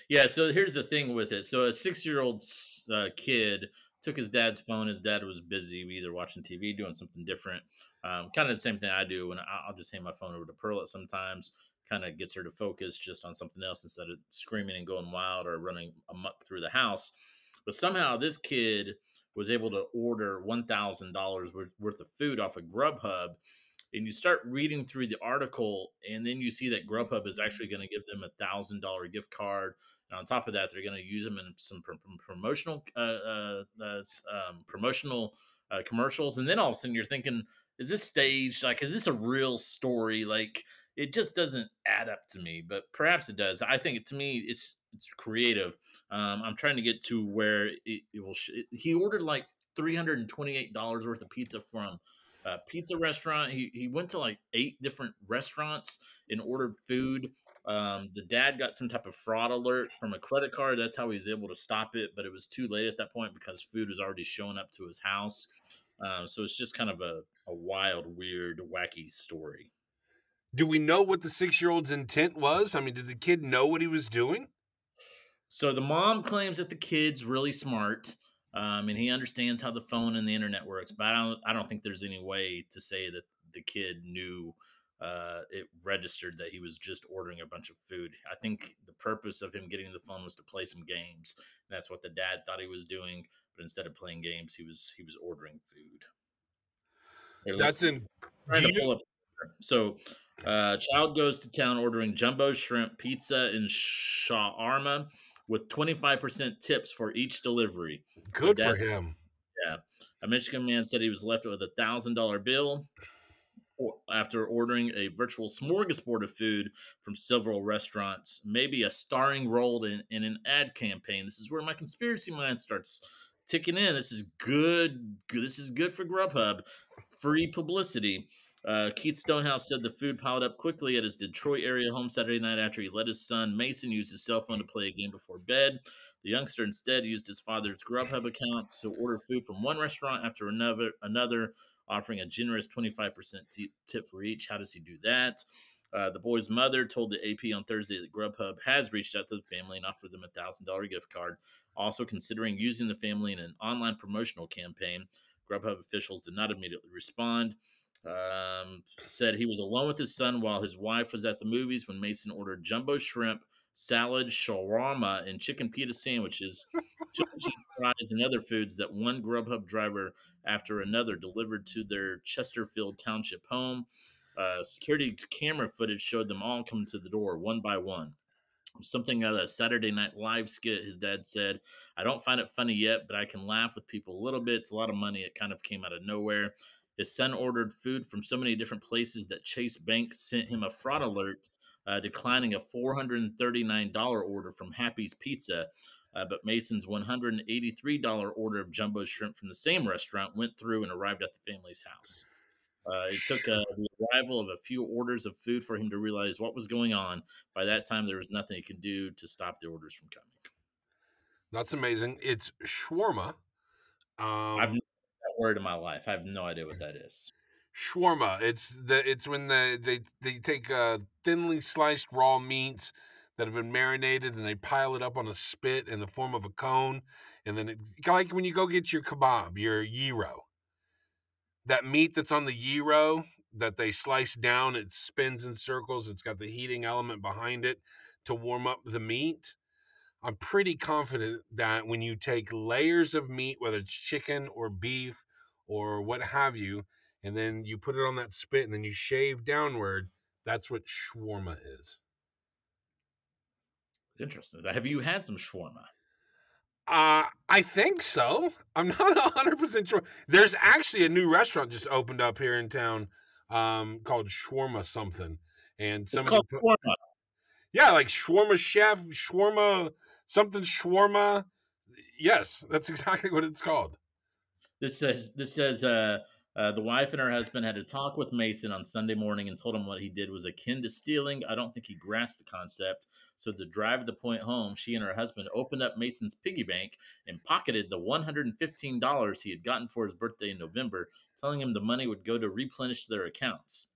Yeah, so here's the thing with it. So a six year old uh, kid took his dad's phone. His dad was busy, either watching TV, doing something different. Um, kind of the same thing I do when I- I'll just hand my phone over to Pearl sometimes. Kind of gets her to focus just on something else instead of screaming and going wild or running amok through the house. But somehow this kid was able to order one thousand dollars worth of food off of Grubhub. And you start reading through the article, and then you see that Grubhub is actually going to give them a thousand dollar gift card. And on top of that, they're going to use them in some pr- pr- promotional uh, uh, um, promotional uh, commercials. And then all of a sudden, you're thinking, is this staged? Like, is this a real story? Like, it just doesn't add up to me. But perhaps it does. I think to me, it's it's creative. Um, I'm trying to get to where it, it will. Sh- he ordered like three hundred and twenty eight dollars worth of pizza from a pizza restaurant. He he went to like eight different restaurants and ordered food. Um, the dad got some type of fraud alert from a credit card. That's how he was able to stop it, but it was too late at that point because food was already showing up to his house. Um, so it's just kind of a, a wild, weird, wacky story. Do we know what the six year old's intent was? I mean, did the kid know what he was doing? So the mom claims that the kid's really smart, um, and he understands how the phone and the internet works. But I don't, I don't think there's any way to say that the kid knew uh, it registered that he was just ordering a bunch of food. I think the purpose of him getting the phone was to play some games. And that's what the dad thought he was doing. But instead of playing games, he was he was ordering food. Here, That's in. trying to pull up. So, uh, child goes to town ordering jumbo shrimp pizza and shawarma with 25% tips for each delivery. Good for him. Yeah, A Michigan man said he was left with a thousand dollar bill after ordering a virtual smorgasbord of food from several restaurants, maybe a starring role in, in an ad campaign. This is where my conspiracy mind starts ticking in. This is good. this is good for Grubhub. Free publicity. Uh, Keith Stonehouse said the food piled up quickly at his Detroit area home Saturday night after he let his son Mason use his cell phone to play a game before bed. The youngster instead used his father's Grubhub account to order food from one restaurant after another, another offering a generous 25% t- tip for each. How does he do that? Uh, the boy's mother told the AP on Thursday that Grubhub has reached out to the family and offered them a thousand dollar gift card. Also considering using the family in an online promotional campaign. Grubhub officials did not immediately respond. Um, said he was alone with his son while his wife was at the movies when Mason ordered jumbo shrimp, salad, shawarma, and chicken pita sandwiches, fries, and other foods that one Grubhub driver after another delivered to their Chesterfield Township home. Uh, security camera footage showed them all come to the door one by one. Something out of a Saturday Night Live skit, his dad said, I don't find it funny yet, but I can laugh with people a little bit. It's a lot of money. It kind of came out of nowhere. His son ordered food from so many different places that Chase Bank sent him a fraud alert, uh, declining a $439 order from Happy's Pizza. Uh, but Mason's $183 order of jumbo shrimp from the same restaurant went through and arrived at the family's house. Uh, it took uh, the arrival of a few orders of food for him to realize what was going on. By that time, there was nothing he could do to stop the orders from coming. That's amazing. It's shawarma. I've Um, never heard that word in my life. I have no idea what that is. shawarma. It's the it's when the they they take uh, thinly sliced raw meats that have been marinated and they pile it up on a spit in the form of a cone, and then it, like when you go get your kebab, your gyro. That meat that's on the gyro that they slice down, it spins in circles. It's got the heating element behind it to warm up the meat. I'm pretty confident that when you take layers of meat, whether it's chicken or beef or what have you, and then you put it on that spit and then you shave downward, that's what shawarma is. Interesting. Have you had some shawarma? Uh, I think so. I'm not 100% sure. There's actually a new restaurant just opened up here in town um, called Shawarma something. And It's called put, shawarma. yeah, like shawarma chef, shawarma something shawarma. Yes, that's exactly what it's called. This says this says uh, uh, the wife and her husband had a talk with Mason on Sunday morning and told him what he did was akin to stealing. I don't think he grasped the concept. So to drive the point home, she and her husband opened up Mason's piggy bank and pocketed the $115 he had gotten for his birthday in November, telling him the money would go to replenish their accounts.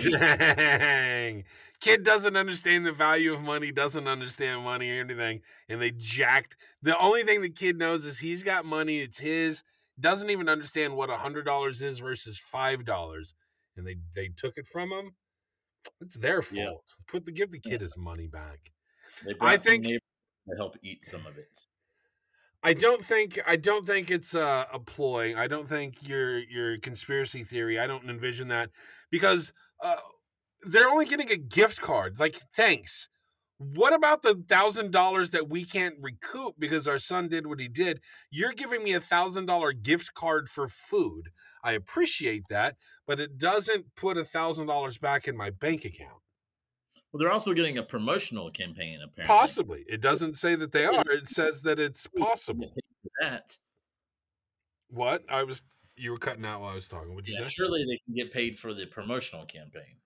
Dang. Kid doesn't understand the value of money, doesn't understand money or anything, and they jacked. The only thing the kid knows is he's got money, it's his. Doesn't even understand what a hundred dollars is versus five dollars, and they they took it from him. It's their fault. Yeah. Put the give the kid his money back. They I think- to help eat some of it. I don't think I don't think it's a, a ploy. I don't think your your conspiracy theory. I don't envision that because uh, they're only getting a gift card. Like, thanks. What about the thousand dollars that we can't recoup because our son did what he did? You're giving me a thousand dollar gift card for food. I appreciate that, but it doesn't put a thousand dollars back in my bank account. Well, they're also getting a promotional campaign, apparently. Possibly, it doesn't say that they are. It says that it's possible. That. What I was, you were cutting out while I was talking. What'd you Yeah, say? surely they can get paid for the promotional campaign.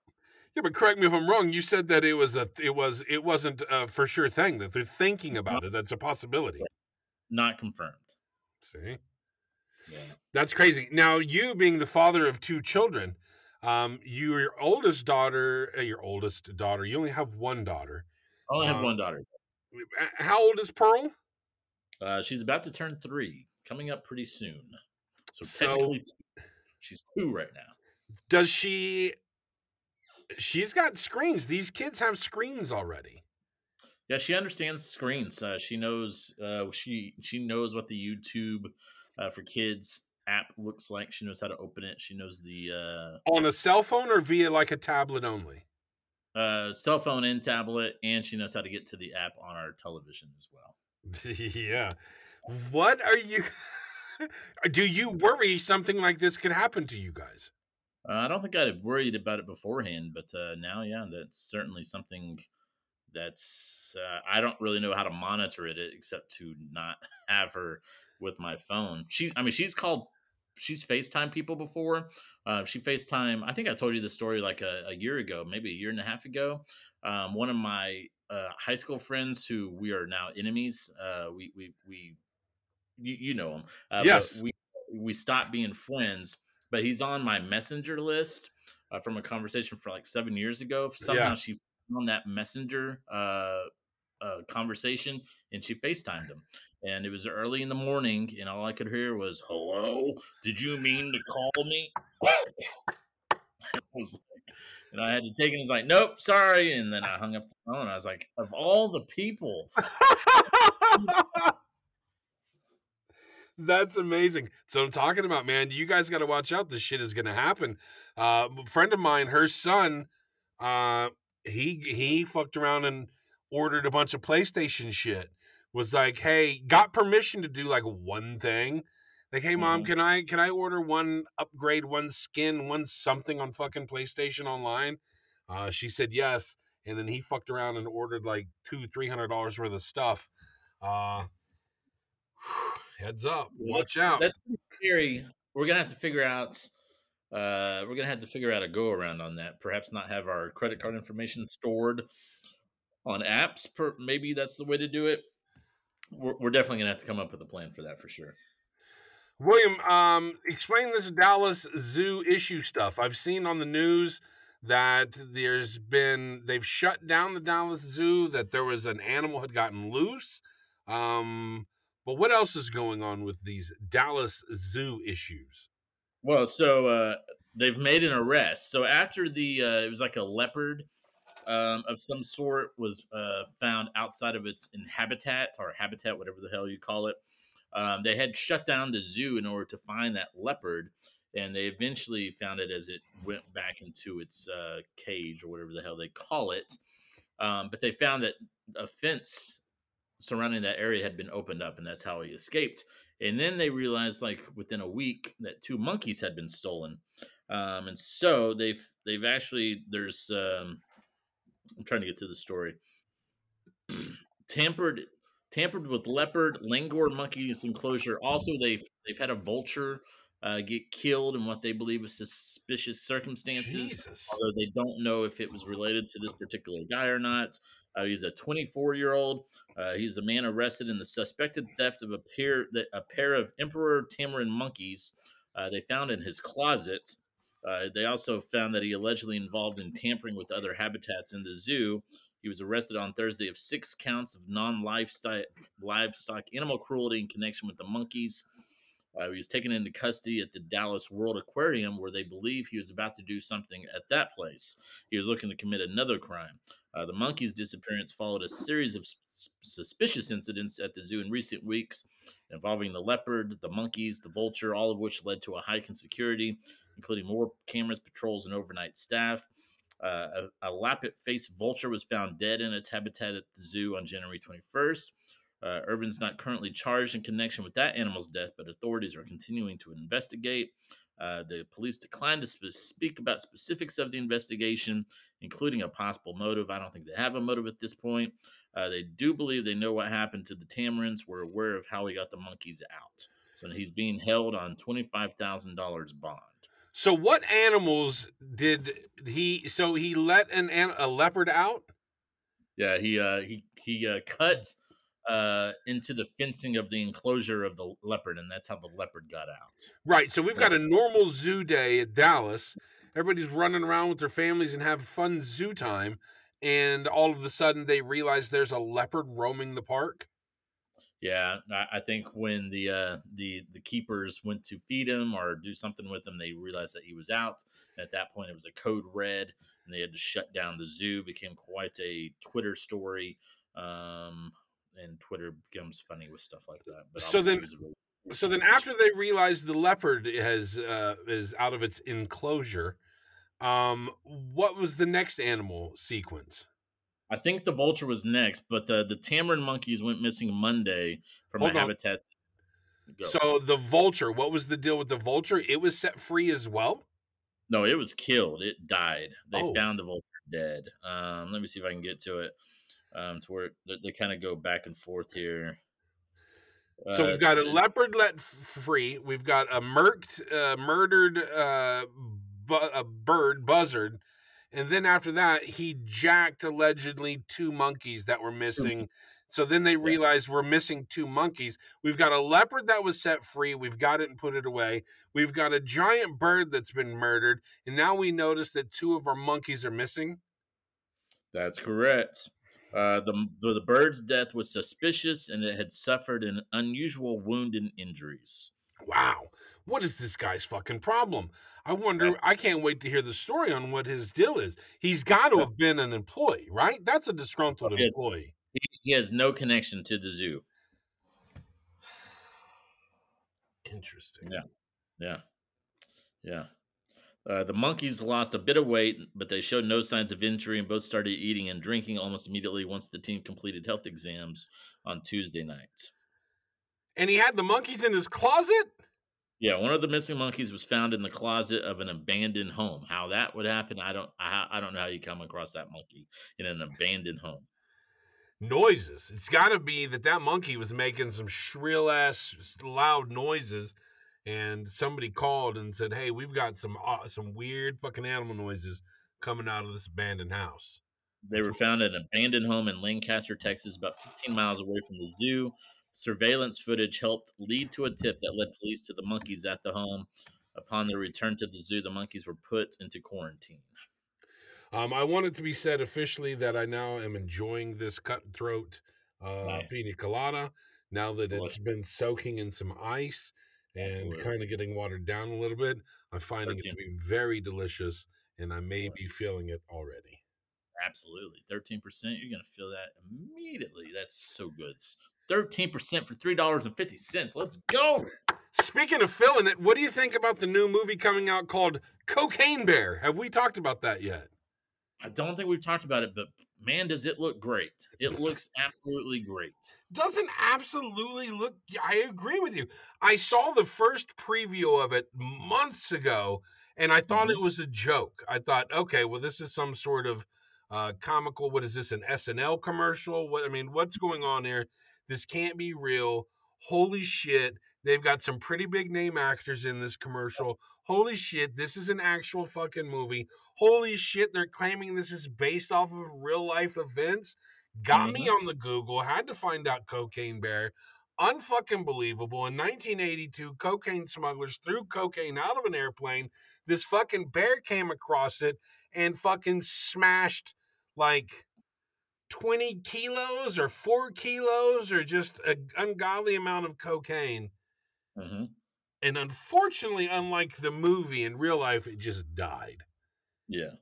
Yeah, but correct me if I'm wrong. You said that it was a it was it wasn't a for sure thing that they're thinking about it. That's a possibility. Not confirmed. See, Yeah. that's crazy. Now, you being the father of two children, um, you your oldest daughter, uh, your oldest daughter. You only have one daughter. I only have Uh, one daughter. Uh, How old is Pearl? Uh, she's about to turn three, coming up pretty soon. So, So- she's two right now. Does she? She's got screens. These kids have screens already. Yeah, she understands screens. Uh, she knows. Uh, she she knows what the YouTube uh, for kids app looks like. She knows how to open it. She knows the On a cell phone or via like a tablet only? uh, uh, cell phone and tablet, and she knows how to get to the app on our television as well. yeah. What are you? Do you worry something like this could happen to you guys? Uh, I don't think I'd have worried about it beforehand, but uh, now, yeah, that's certainly something that's uh, I don't really know how to monitor it except to not have her with my phone. She, I mean, she's called, she's FaceTime people before. Uh, she FaceTime. I think I told you the story like a, a year ago, maybe a year and a half ago. Um, one of my uh, high school friends, who we are now enemies, uh, we we we, you, you know him. Uh, Yes. we we stopped being friends but he's on my messenger list uh, from a conversation for like seven years ago. Somehow Yeah. she found that messenger uh, uh, conversation and she FaceTimed him. And it was early in the morning, and all I could hear was, Hello, did you mean to call me? I was like, and I had to take it. He's like, Nope, sorry. And then I hung up the phone. I was like, Of all the people, That's amazing. So I'm talking about, man. You guys got to watch out. This shit is going to happen. Uh, a friend of mine, her son, uh, he he fucked around and ordered a bunch of PlayStation shit. Was like, hey, got permission to do like one thing. Like, hey, mom, Mhm. can I can I order one upgrade, one skin, one something on fucking PlayStation Online? Uh, she said yes, and then he fucked around and ordered like two, three hundred dollars worth of stuff. Uh, heads up, watch out. that's scary. We're gonna have to figure out. Uh, we're gonna have to figure out a go around on that. Perhaps not have our credit card information stored on apps. Per, maybe that's the way to do it. We're, we're definitely gonna have to come up with a plan for that for sure. William, um, explain this Dallas Zoo issue stuff. I've seen on the news that there's been they've shut down the Dallas Zoo. That there was an animal had gotten loose. Um, but what else is going on with these Dallas Zoo issues? Well, so uh, they've made an arrest. So after the, uh, it was like a leopard um, of some sort was uh, found outside of its habitat or habitat, whatever the hell you call it. Um, they had shut down the zoo in order to find that leopard, and they eventually found it as it went back into its uh, cage or whatever the hell they call it. Um, but they found that a fence surrounding that area had been opened up, and that's how he escaped. And then they realized, like within a week, that two monkeys had been stolen, um, and so they've they've actually there's um, I'm trying to get to the story. tampered tampered with leopard, Langur monkeys enclosure. Also, they've they've had a vulture uh, get killed in what they believe is suspicious circumstances Jesus. although they don't know if it was related to this particular guy or not. Uh, he's a 24 year old. Uh, he's a man arrested in the suspected theft of a pair a pair of emperor tamarin monkeys. Uh, they found in his closet. Uh, they also found that he allegedly involved in tampering with other habitats in the zoo. He was arrested on Thursday of six counts of non-livestock livestock animal cruelty in connection with the monkeys. Uh, he was taken into custody at the Dallas World Aquarium, where they believe he was about to do something at that place. He was looking to commit another crime. Uh, the monkey's disappearance followed a series of s- suspicious incidents at the zoo in recent weeks involving the leopard, the monkeys, the vulture, all of which led to a hike in security, including more cameras, patrols, and overnight staff. Uh, a, a lappet faced vulture was found dead in its habitat at the zoo on January 21st. Uh, Irvin's not currently charged in connection with that animal's death, but authorities are continuing to investigate. Uh, the police declined to sp- speak about specifics of the investigation, including a possible motive. I don't think they have a motive at this point. Uh, they do believe they know what happened to the tamarins. We're aware of how he got the monkeys out. So he's being held on $25,000 bond. So what animals did he? So he let an, an a leopard out. Yeah, he uh, he he uh, cut uh, into the fencing of the enclosure of the leopard, and that's how the leopard got out. Right. So we've got a normal zoo day at Dallas. Everybody's running around with their families and having fun zoo time. And all of a sudden they realize there's a leopard roaming the park. Yeah, I, think when the uh, the the keepers went to feed him or do something with him, they realized that he was out. At that point, it was a code red, and they had to shut down the zoo. Became quite a Twitter story, um, and Twitter becomes funny with stuff like that. But So then- a really So then after they realize the leopard has uh, is out of its enclosure, um, what was the next animal sequence? I think the vulture was next, but the the tamarin monkeys went missing Monday from Hold the on. habitat. Go. So the vulture, what was the deal with the vulture? It was set free as well. No, it was killed. It died. They Oh. found the vulture dead. Um, let me see if I can get to it. Um, to where they, they kind of go back and forth here. So Uh, we've got a leopard let free. We've got a murked, uh, murdered uh, bu- a bird, buzzard, and then after that, he jacked allegedly two monkeys that were missing So then they realized we're missing two monkeys. We've got a leopard that was set free. We've got it and put it away. We've got a giant bird that's been murdered. And now we notice that two of our monkeys are missing. That's correct. Uh, the, the bird's death was suspicious, and it had suffered an unusual wound and injuries. Wow. What is this guy's fucking problem? I wonder. That's- I can't wait to hear the story on what his deal is. He's got to have been an employee, right? That's a disgruntled Yes. employee. He, he has no connection to the zoo. Interesting. Yeah. Yeah, yeah. Uh, the monkeys lost a bit of weight, but they showed no signs of injury, and both started eating and drinking almost immediately once the team completed health exams on Tuesday night. And he had the monkeys in his closet. Yeah, one of the missing monkeys was found in the closet of an abandoned home. How that would happen, I don't, I, I don't know how you come across that monkey in an abandoned home. noises. It's got to be that that monkey was making some shrill ass loud noises, and somebody called and said, "Hey, we've got some uh, some weird fucking animal noises coming out of this abandoned house." They were found in an abandoned home in Lancaster, Texas, about 15 miles away from the zoo. Surveillance footage helped lead to a tip that led police to the monkeys at the home. Upon their return to the zoo, the monkeys were put into quarantine. Um, I want it to be said officially that I now am enjoying this Cutwater uh, Nice. pina colada now that it's been soaking in some ice and kind of getting watered down a little bit. I'm finding it to be very delicious, and I may be feeling it already. Absolutely. 13%. You're going to feel that immediately. That's so good. 13% for $3.50. Let's go. Speaking of filling it, what do you think about the new movie coming out called Cocaine Bear? Have we talked about that yet? I don't think we've talked about it, but man, does it look great. It looks absolutely great. Doesn't absolutely look. I agree with you. I saw the first preview of it months ago, and I thought it was a joke. I thought, okay, well, this is some sort of uh, comical. What is this? An SNL commercial? What I mean, what's going on here? This can't be real. Holy shit! They've got some pretty big name actors in this commercial. Holy shit! This is an actual fucking movie. Holy shit! They're claiming this is based off of real life events. Got me on the Google. Had to find out Cocaine Bear. Unfucking believable. In 1982, cocaine smugglers threw cocaine out of an airplane. This fucking bear came across it and fucking smashed like 20 kilos or four kilos or just an ungodly amount of cocaine. hmm And unfortunately, unlike the movie in real life, it just died. Yeah.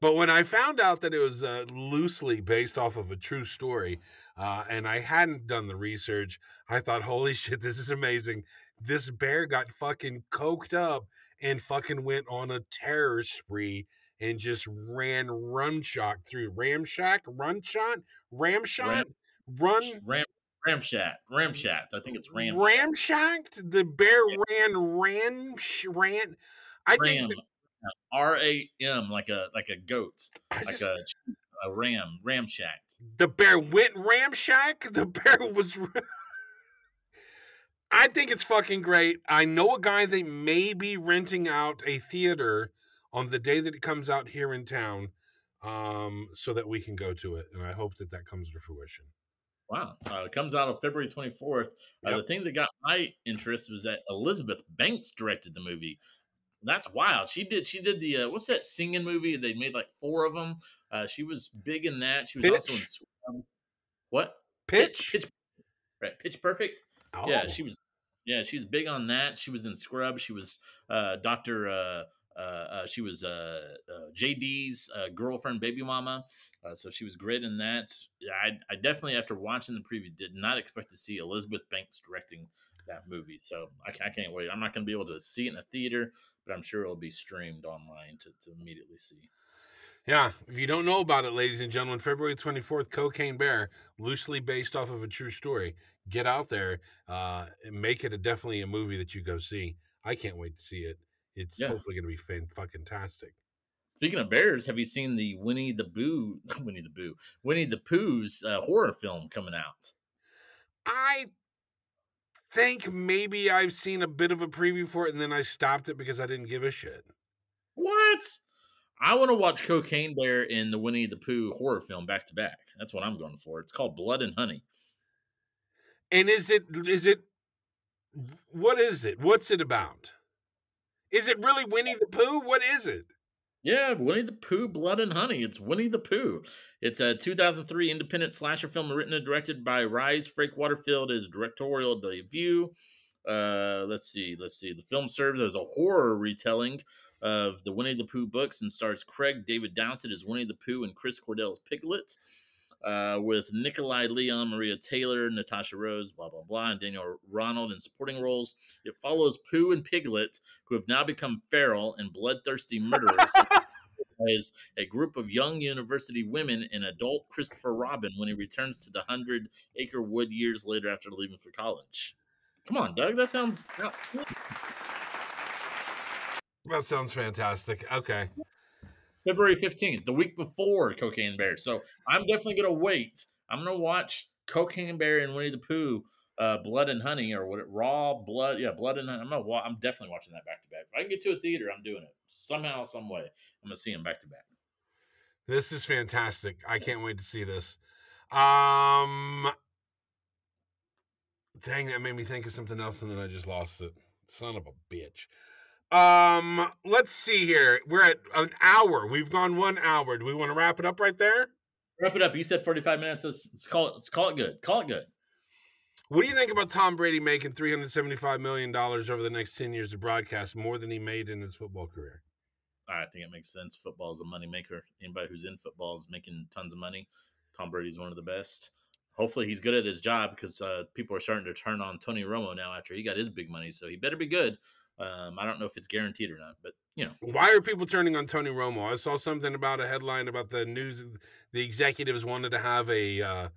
But when I found out that it was uh, loosely based off of a true story, uh, and I hadn't done the research, I thought, holy shit, this is amazing. This bear got fucking coked up and fucking went on a terror spree and just ran run shot through Ramshack, run shot, ram shot, run. Ram Ramshack. Ramshacked. I think it's Ramshack. Ramshacked? The bear ran, ran, sh- ran. I think Ram. that- R A M, like a like a goat, I like just- a a ram, ramshacked. The bear went ramshack. The bear was. I think it's fucking great. I know a guy that may be renting out a theater on the day that it comes out here in town, um, so that we can go to it, and I hope that that comes to fruition. Wow. Uh, it comes out on February 24th. Uh, The thing that got my interest was that Elizabeth Banks directed the movie. That's wild. She did. She did the uh, what's that singing movie? They made like four of them. Uh, she was big in that. She was also in Pitch? What Pitch. Pitch, right? Pitch Perfect. Oh, Yeah, she was. Yeah, she's big on that. She was in Scrub. She was uh, Doctor. Uh, uh, uh, she was uh, uh, JD's uh, girlfriend, baby mama. Uh, so she was great in that. I, I definitely, after watching the preview, did not expect to see Elizabeth Banks directing that movie. So I, I can't wait. I'm not going to be able to see it in a theater, but I'm sure it'll be streamed online to, to immediately see. Yeah, if you don't know about it, ladies and gentlemen, February 24th, Cocaine Bear, loosely based off of a true story. Get out there uh, and make it a, definitely a movie that you go see. I can't wait to see it. It's Yeah. hopefully going to be fan fucking tastic. Speaking of bears, have you seen the Winnie the Boo, Winnie the Boo, Winnie the Pooh's uh, horror film coming out? I think maybe I've seen a bit of a preview for it and then I stopped it because I didn't give a shit. What? I want to watch Cocaine Bear in the Winnie the Pooh horror film back to back. That's what I'm going for. It's called Blood and Honey. And is it is it what is it? What's it about? Is it really Winnie the Pooh? What is it? Yeah, Winnie the Pooh, Blood and Honey. It's Winnie the Pooh. It's a 2003 independent slasher film written and directed by Rhys Frake-Waterfield as directorial debut. Uh, let's see, let's see. The film serves as a horror retelling of the Winnie the Pooh books and stars Craig David Dowsett as Winnie the Pooh and Chris Cordell as Piglet, uh, with Nikolai Leon, Maria Taylor, Natasha Rose, blah blah blah, and Daniel Ronald in supporting roles. It follows Pooh and Piglet, who have now become feral and bloodthirsty murderers. as a group of young university women and adult Christopher Robin when he returns to the Hundred Acre Wood years later after leaving for college. Come on, Doug. That sounds that's good. That sounds fantastic. Okay. February 15th, the week before Cocaine Bear. So I'm definitely going to wait. I'm going to watch Cocaine Bear and Winnie the Pooh, uh, Blood and Honey, or what? It, Raw Blood. Yeah, Blood and Honey. I'm, gonna, I'm definitely watching that back to back. If I can get to a theater, I'm doing it. Somehow, some way. I'm going to see them back to back. This is fantastic. I can't wait to see this. Um Dang, that made me think of something else and then I just lost it. Son of a bitch. Um, let's see here. We're at an hour. We've gone one hour. Do we want to wrap it up right there? Wrap it up. You said 45 minutes. Let's, let's call it. Let's call it good. Call it good. What do you think about Tom Brady making three hundred seventy-five million dollars over the next ten years of broadcast, more than he made in his football career? I think it makes sense. Football is a moneymaker. Anybody who's in football is making tons of money. Tom Brady's one of the best. Hopefully, he's good at his job because uh, people are starting to turn on Tony Romo now after he got his big money. So he better be good. Um, I don't know if it's guaranteed or not, but you know, Why are people turning on Tony Romo? I saw something about a headline about the news. The executives wanted to have a uh,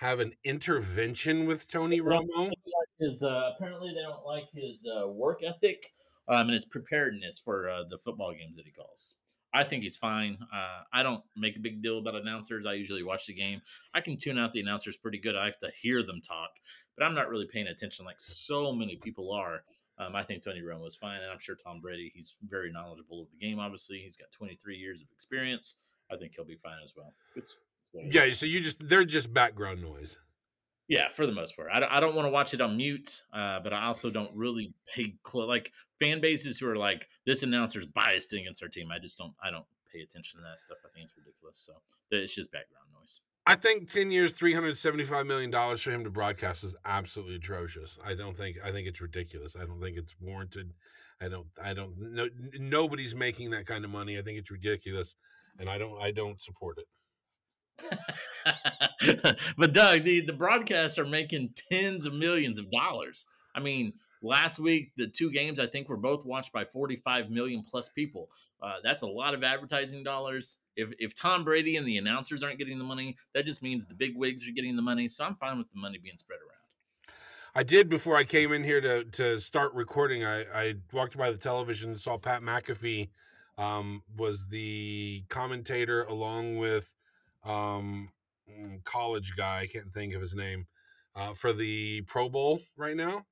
have an intervention with Tony Romo. his uh, apparently they don't like his uh, work ethic um, and his preparedness for uh, the football games that he calls. I think he's fine. Uh, I don't make a big deal about announcers. I usually watch the game. I can tune out the announcers pretty good. I have to hear them talk, but I'm not really paying attention like so many people are. Um, I think Tony Romo is fine, and I'm sure Tom Brady. He's very knowledgeable of the game. Obviously, he's got 23 years of experience. I think he'll be fine as well. It's, it's what it is. Yeah, so you just they're just background noise. Yeah, for the most part. I don't, I don't want to watch it on mute, uh, but I also don't really pay close. Like fan bases who are like, this announcer's biased against our team. I just don't. I don't pay attention to that stuff. I think it's ridiculous. So it's just background noise. I think ten years, three hundred seventy-five million dollars for him to broadcast is absolutely atrocious. I don't think. I think it's ridiculous. I don't think it's warranted. I don't. I don't. No, nobody's making that kind of money. I think it's ridiculous, and I don't. I don't support it. but Doug, the the broadcasts are making tens of millions of dollars. I mean, last week the two games I think were both watched by 45 million plus people. Uh, that's a lot of advertising dollars. If if Tom Brady and the announcers aren't getting the money, that just means the big wigs are getting the money. So I'm fine with the money being spread around. I did before I came in here to to start recording. I, I walked by the television and saw Pat McAfee um, was the commentator along with um, mm, college guy. I can't think of his name uh, for the Pro Bowl right now.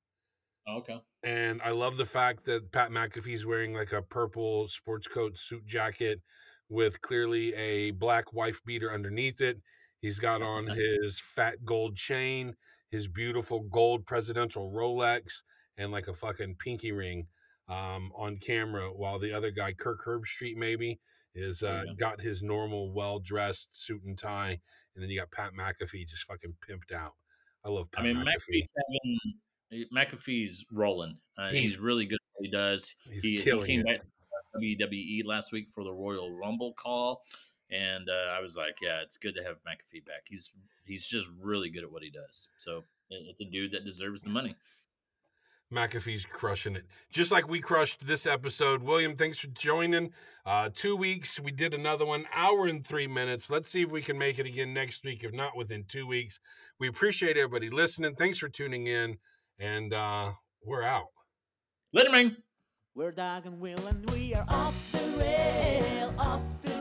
Oh, okay. And I love the fact that Pat McAfee's wearing like a purple sports coat suit jacket with clearly a black wife beater underneath it. He's got on his fat gold chain, his beautiful gold presidential Rolex, and like a fucking pinky ring um, on camera, while the other guy, Kirk Herbstreit, maybe, is Oh, uh, yeah. got his normal well dressed suit and tie, and then you got Pat McAfee just fucking pimped out. I love Pat I mean, McAfee. McAfee's having McAfee's rolling. Uh, he's, He's- really good at what he does. He's he, he came it. back to WWE last week for the Royal Rumble call, and uh, I was like, yeah, it's good to have McAfee back. He's he's just really good at what he does. So it's a dude that deserves the money. McAfee's crushing it. Just like we crushed this episode. William, thanks for joining. Uh, two weeks. We did another one, hour and three minutes. Let's see if we can make it again next week, if not within two weeks. We appreciate everybody listening. Thanks for tuning in. And uh, we're out. Letterman. We're Doug and Will, and we are off the rail, off the rail.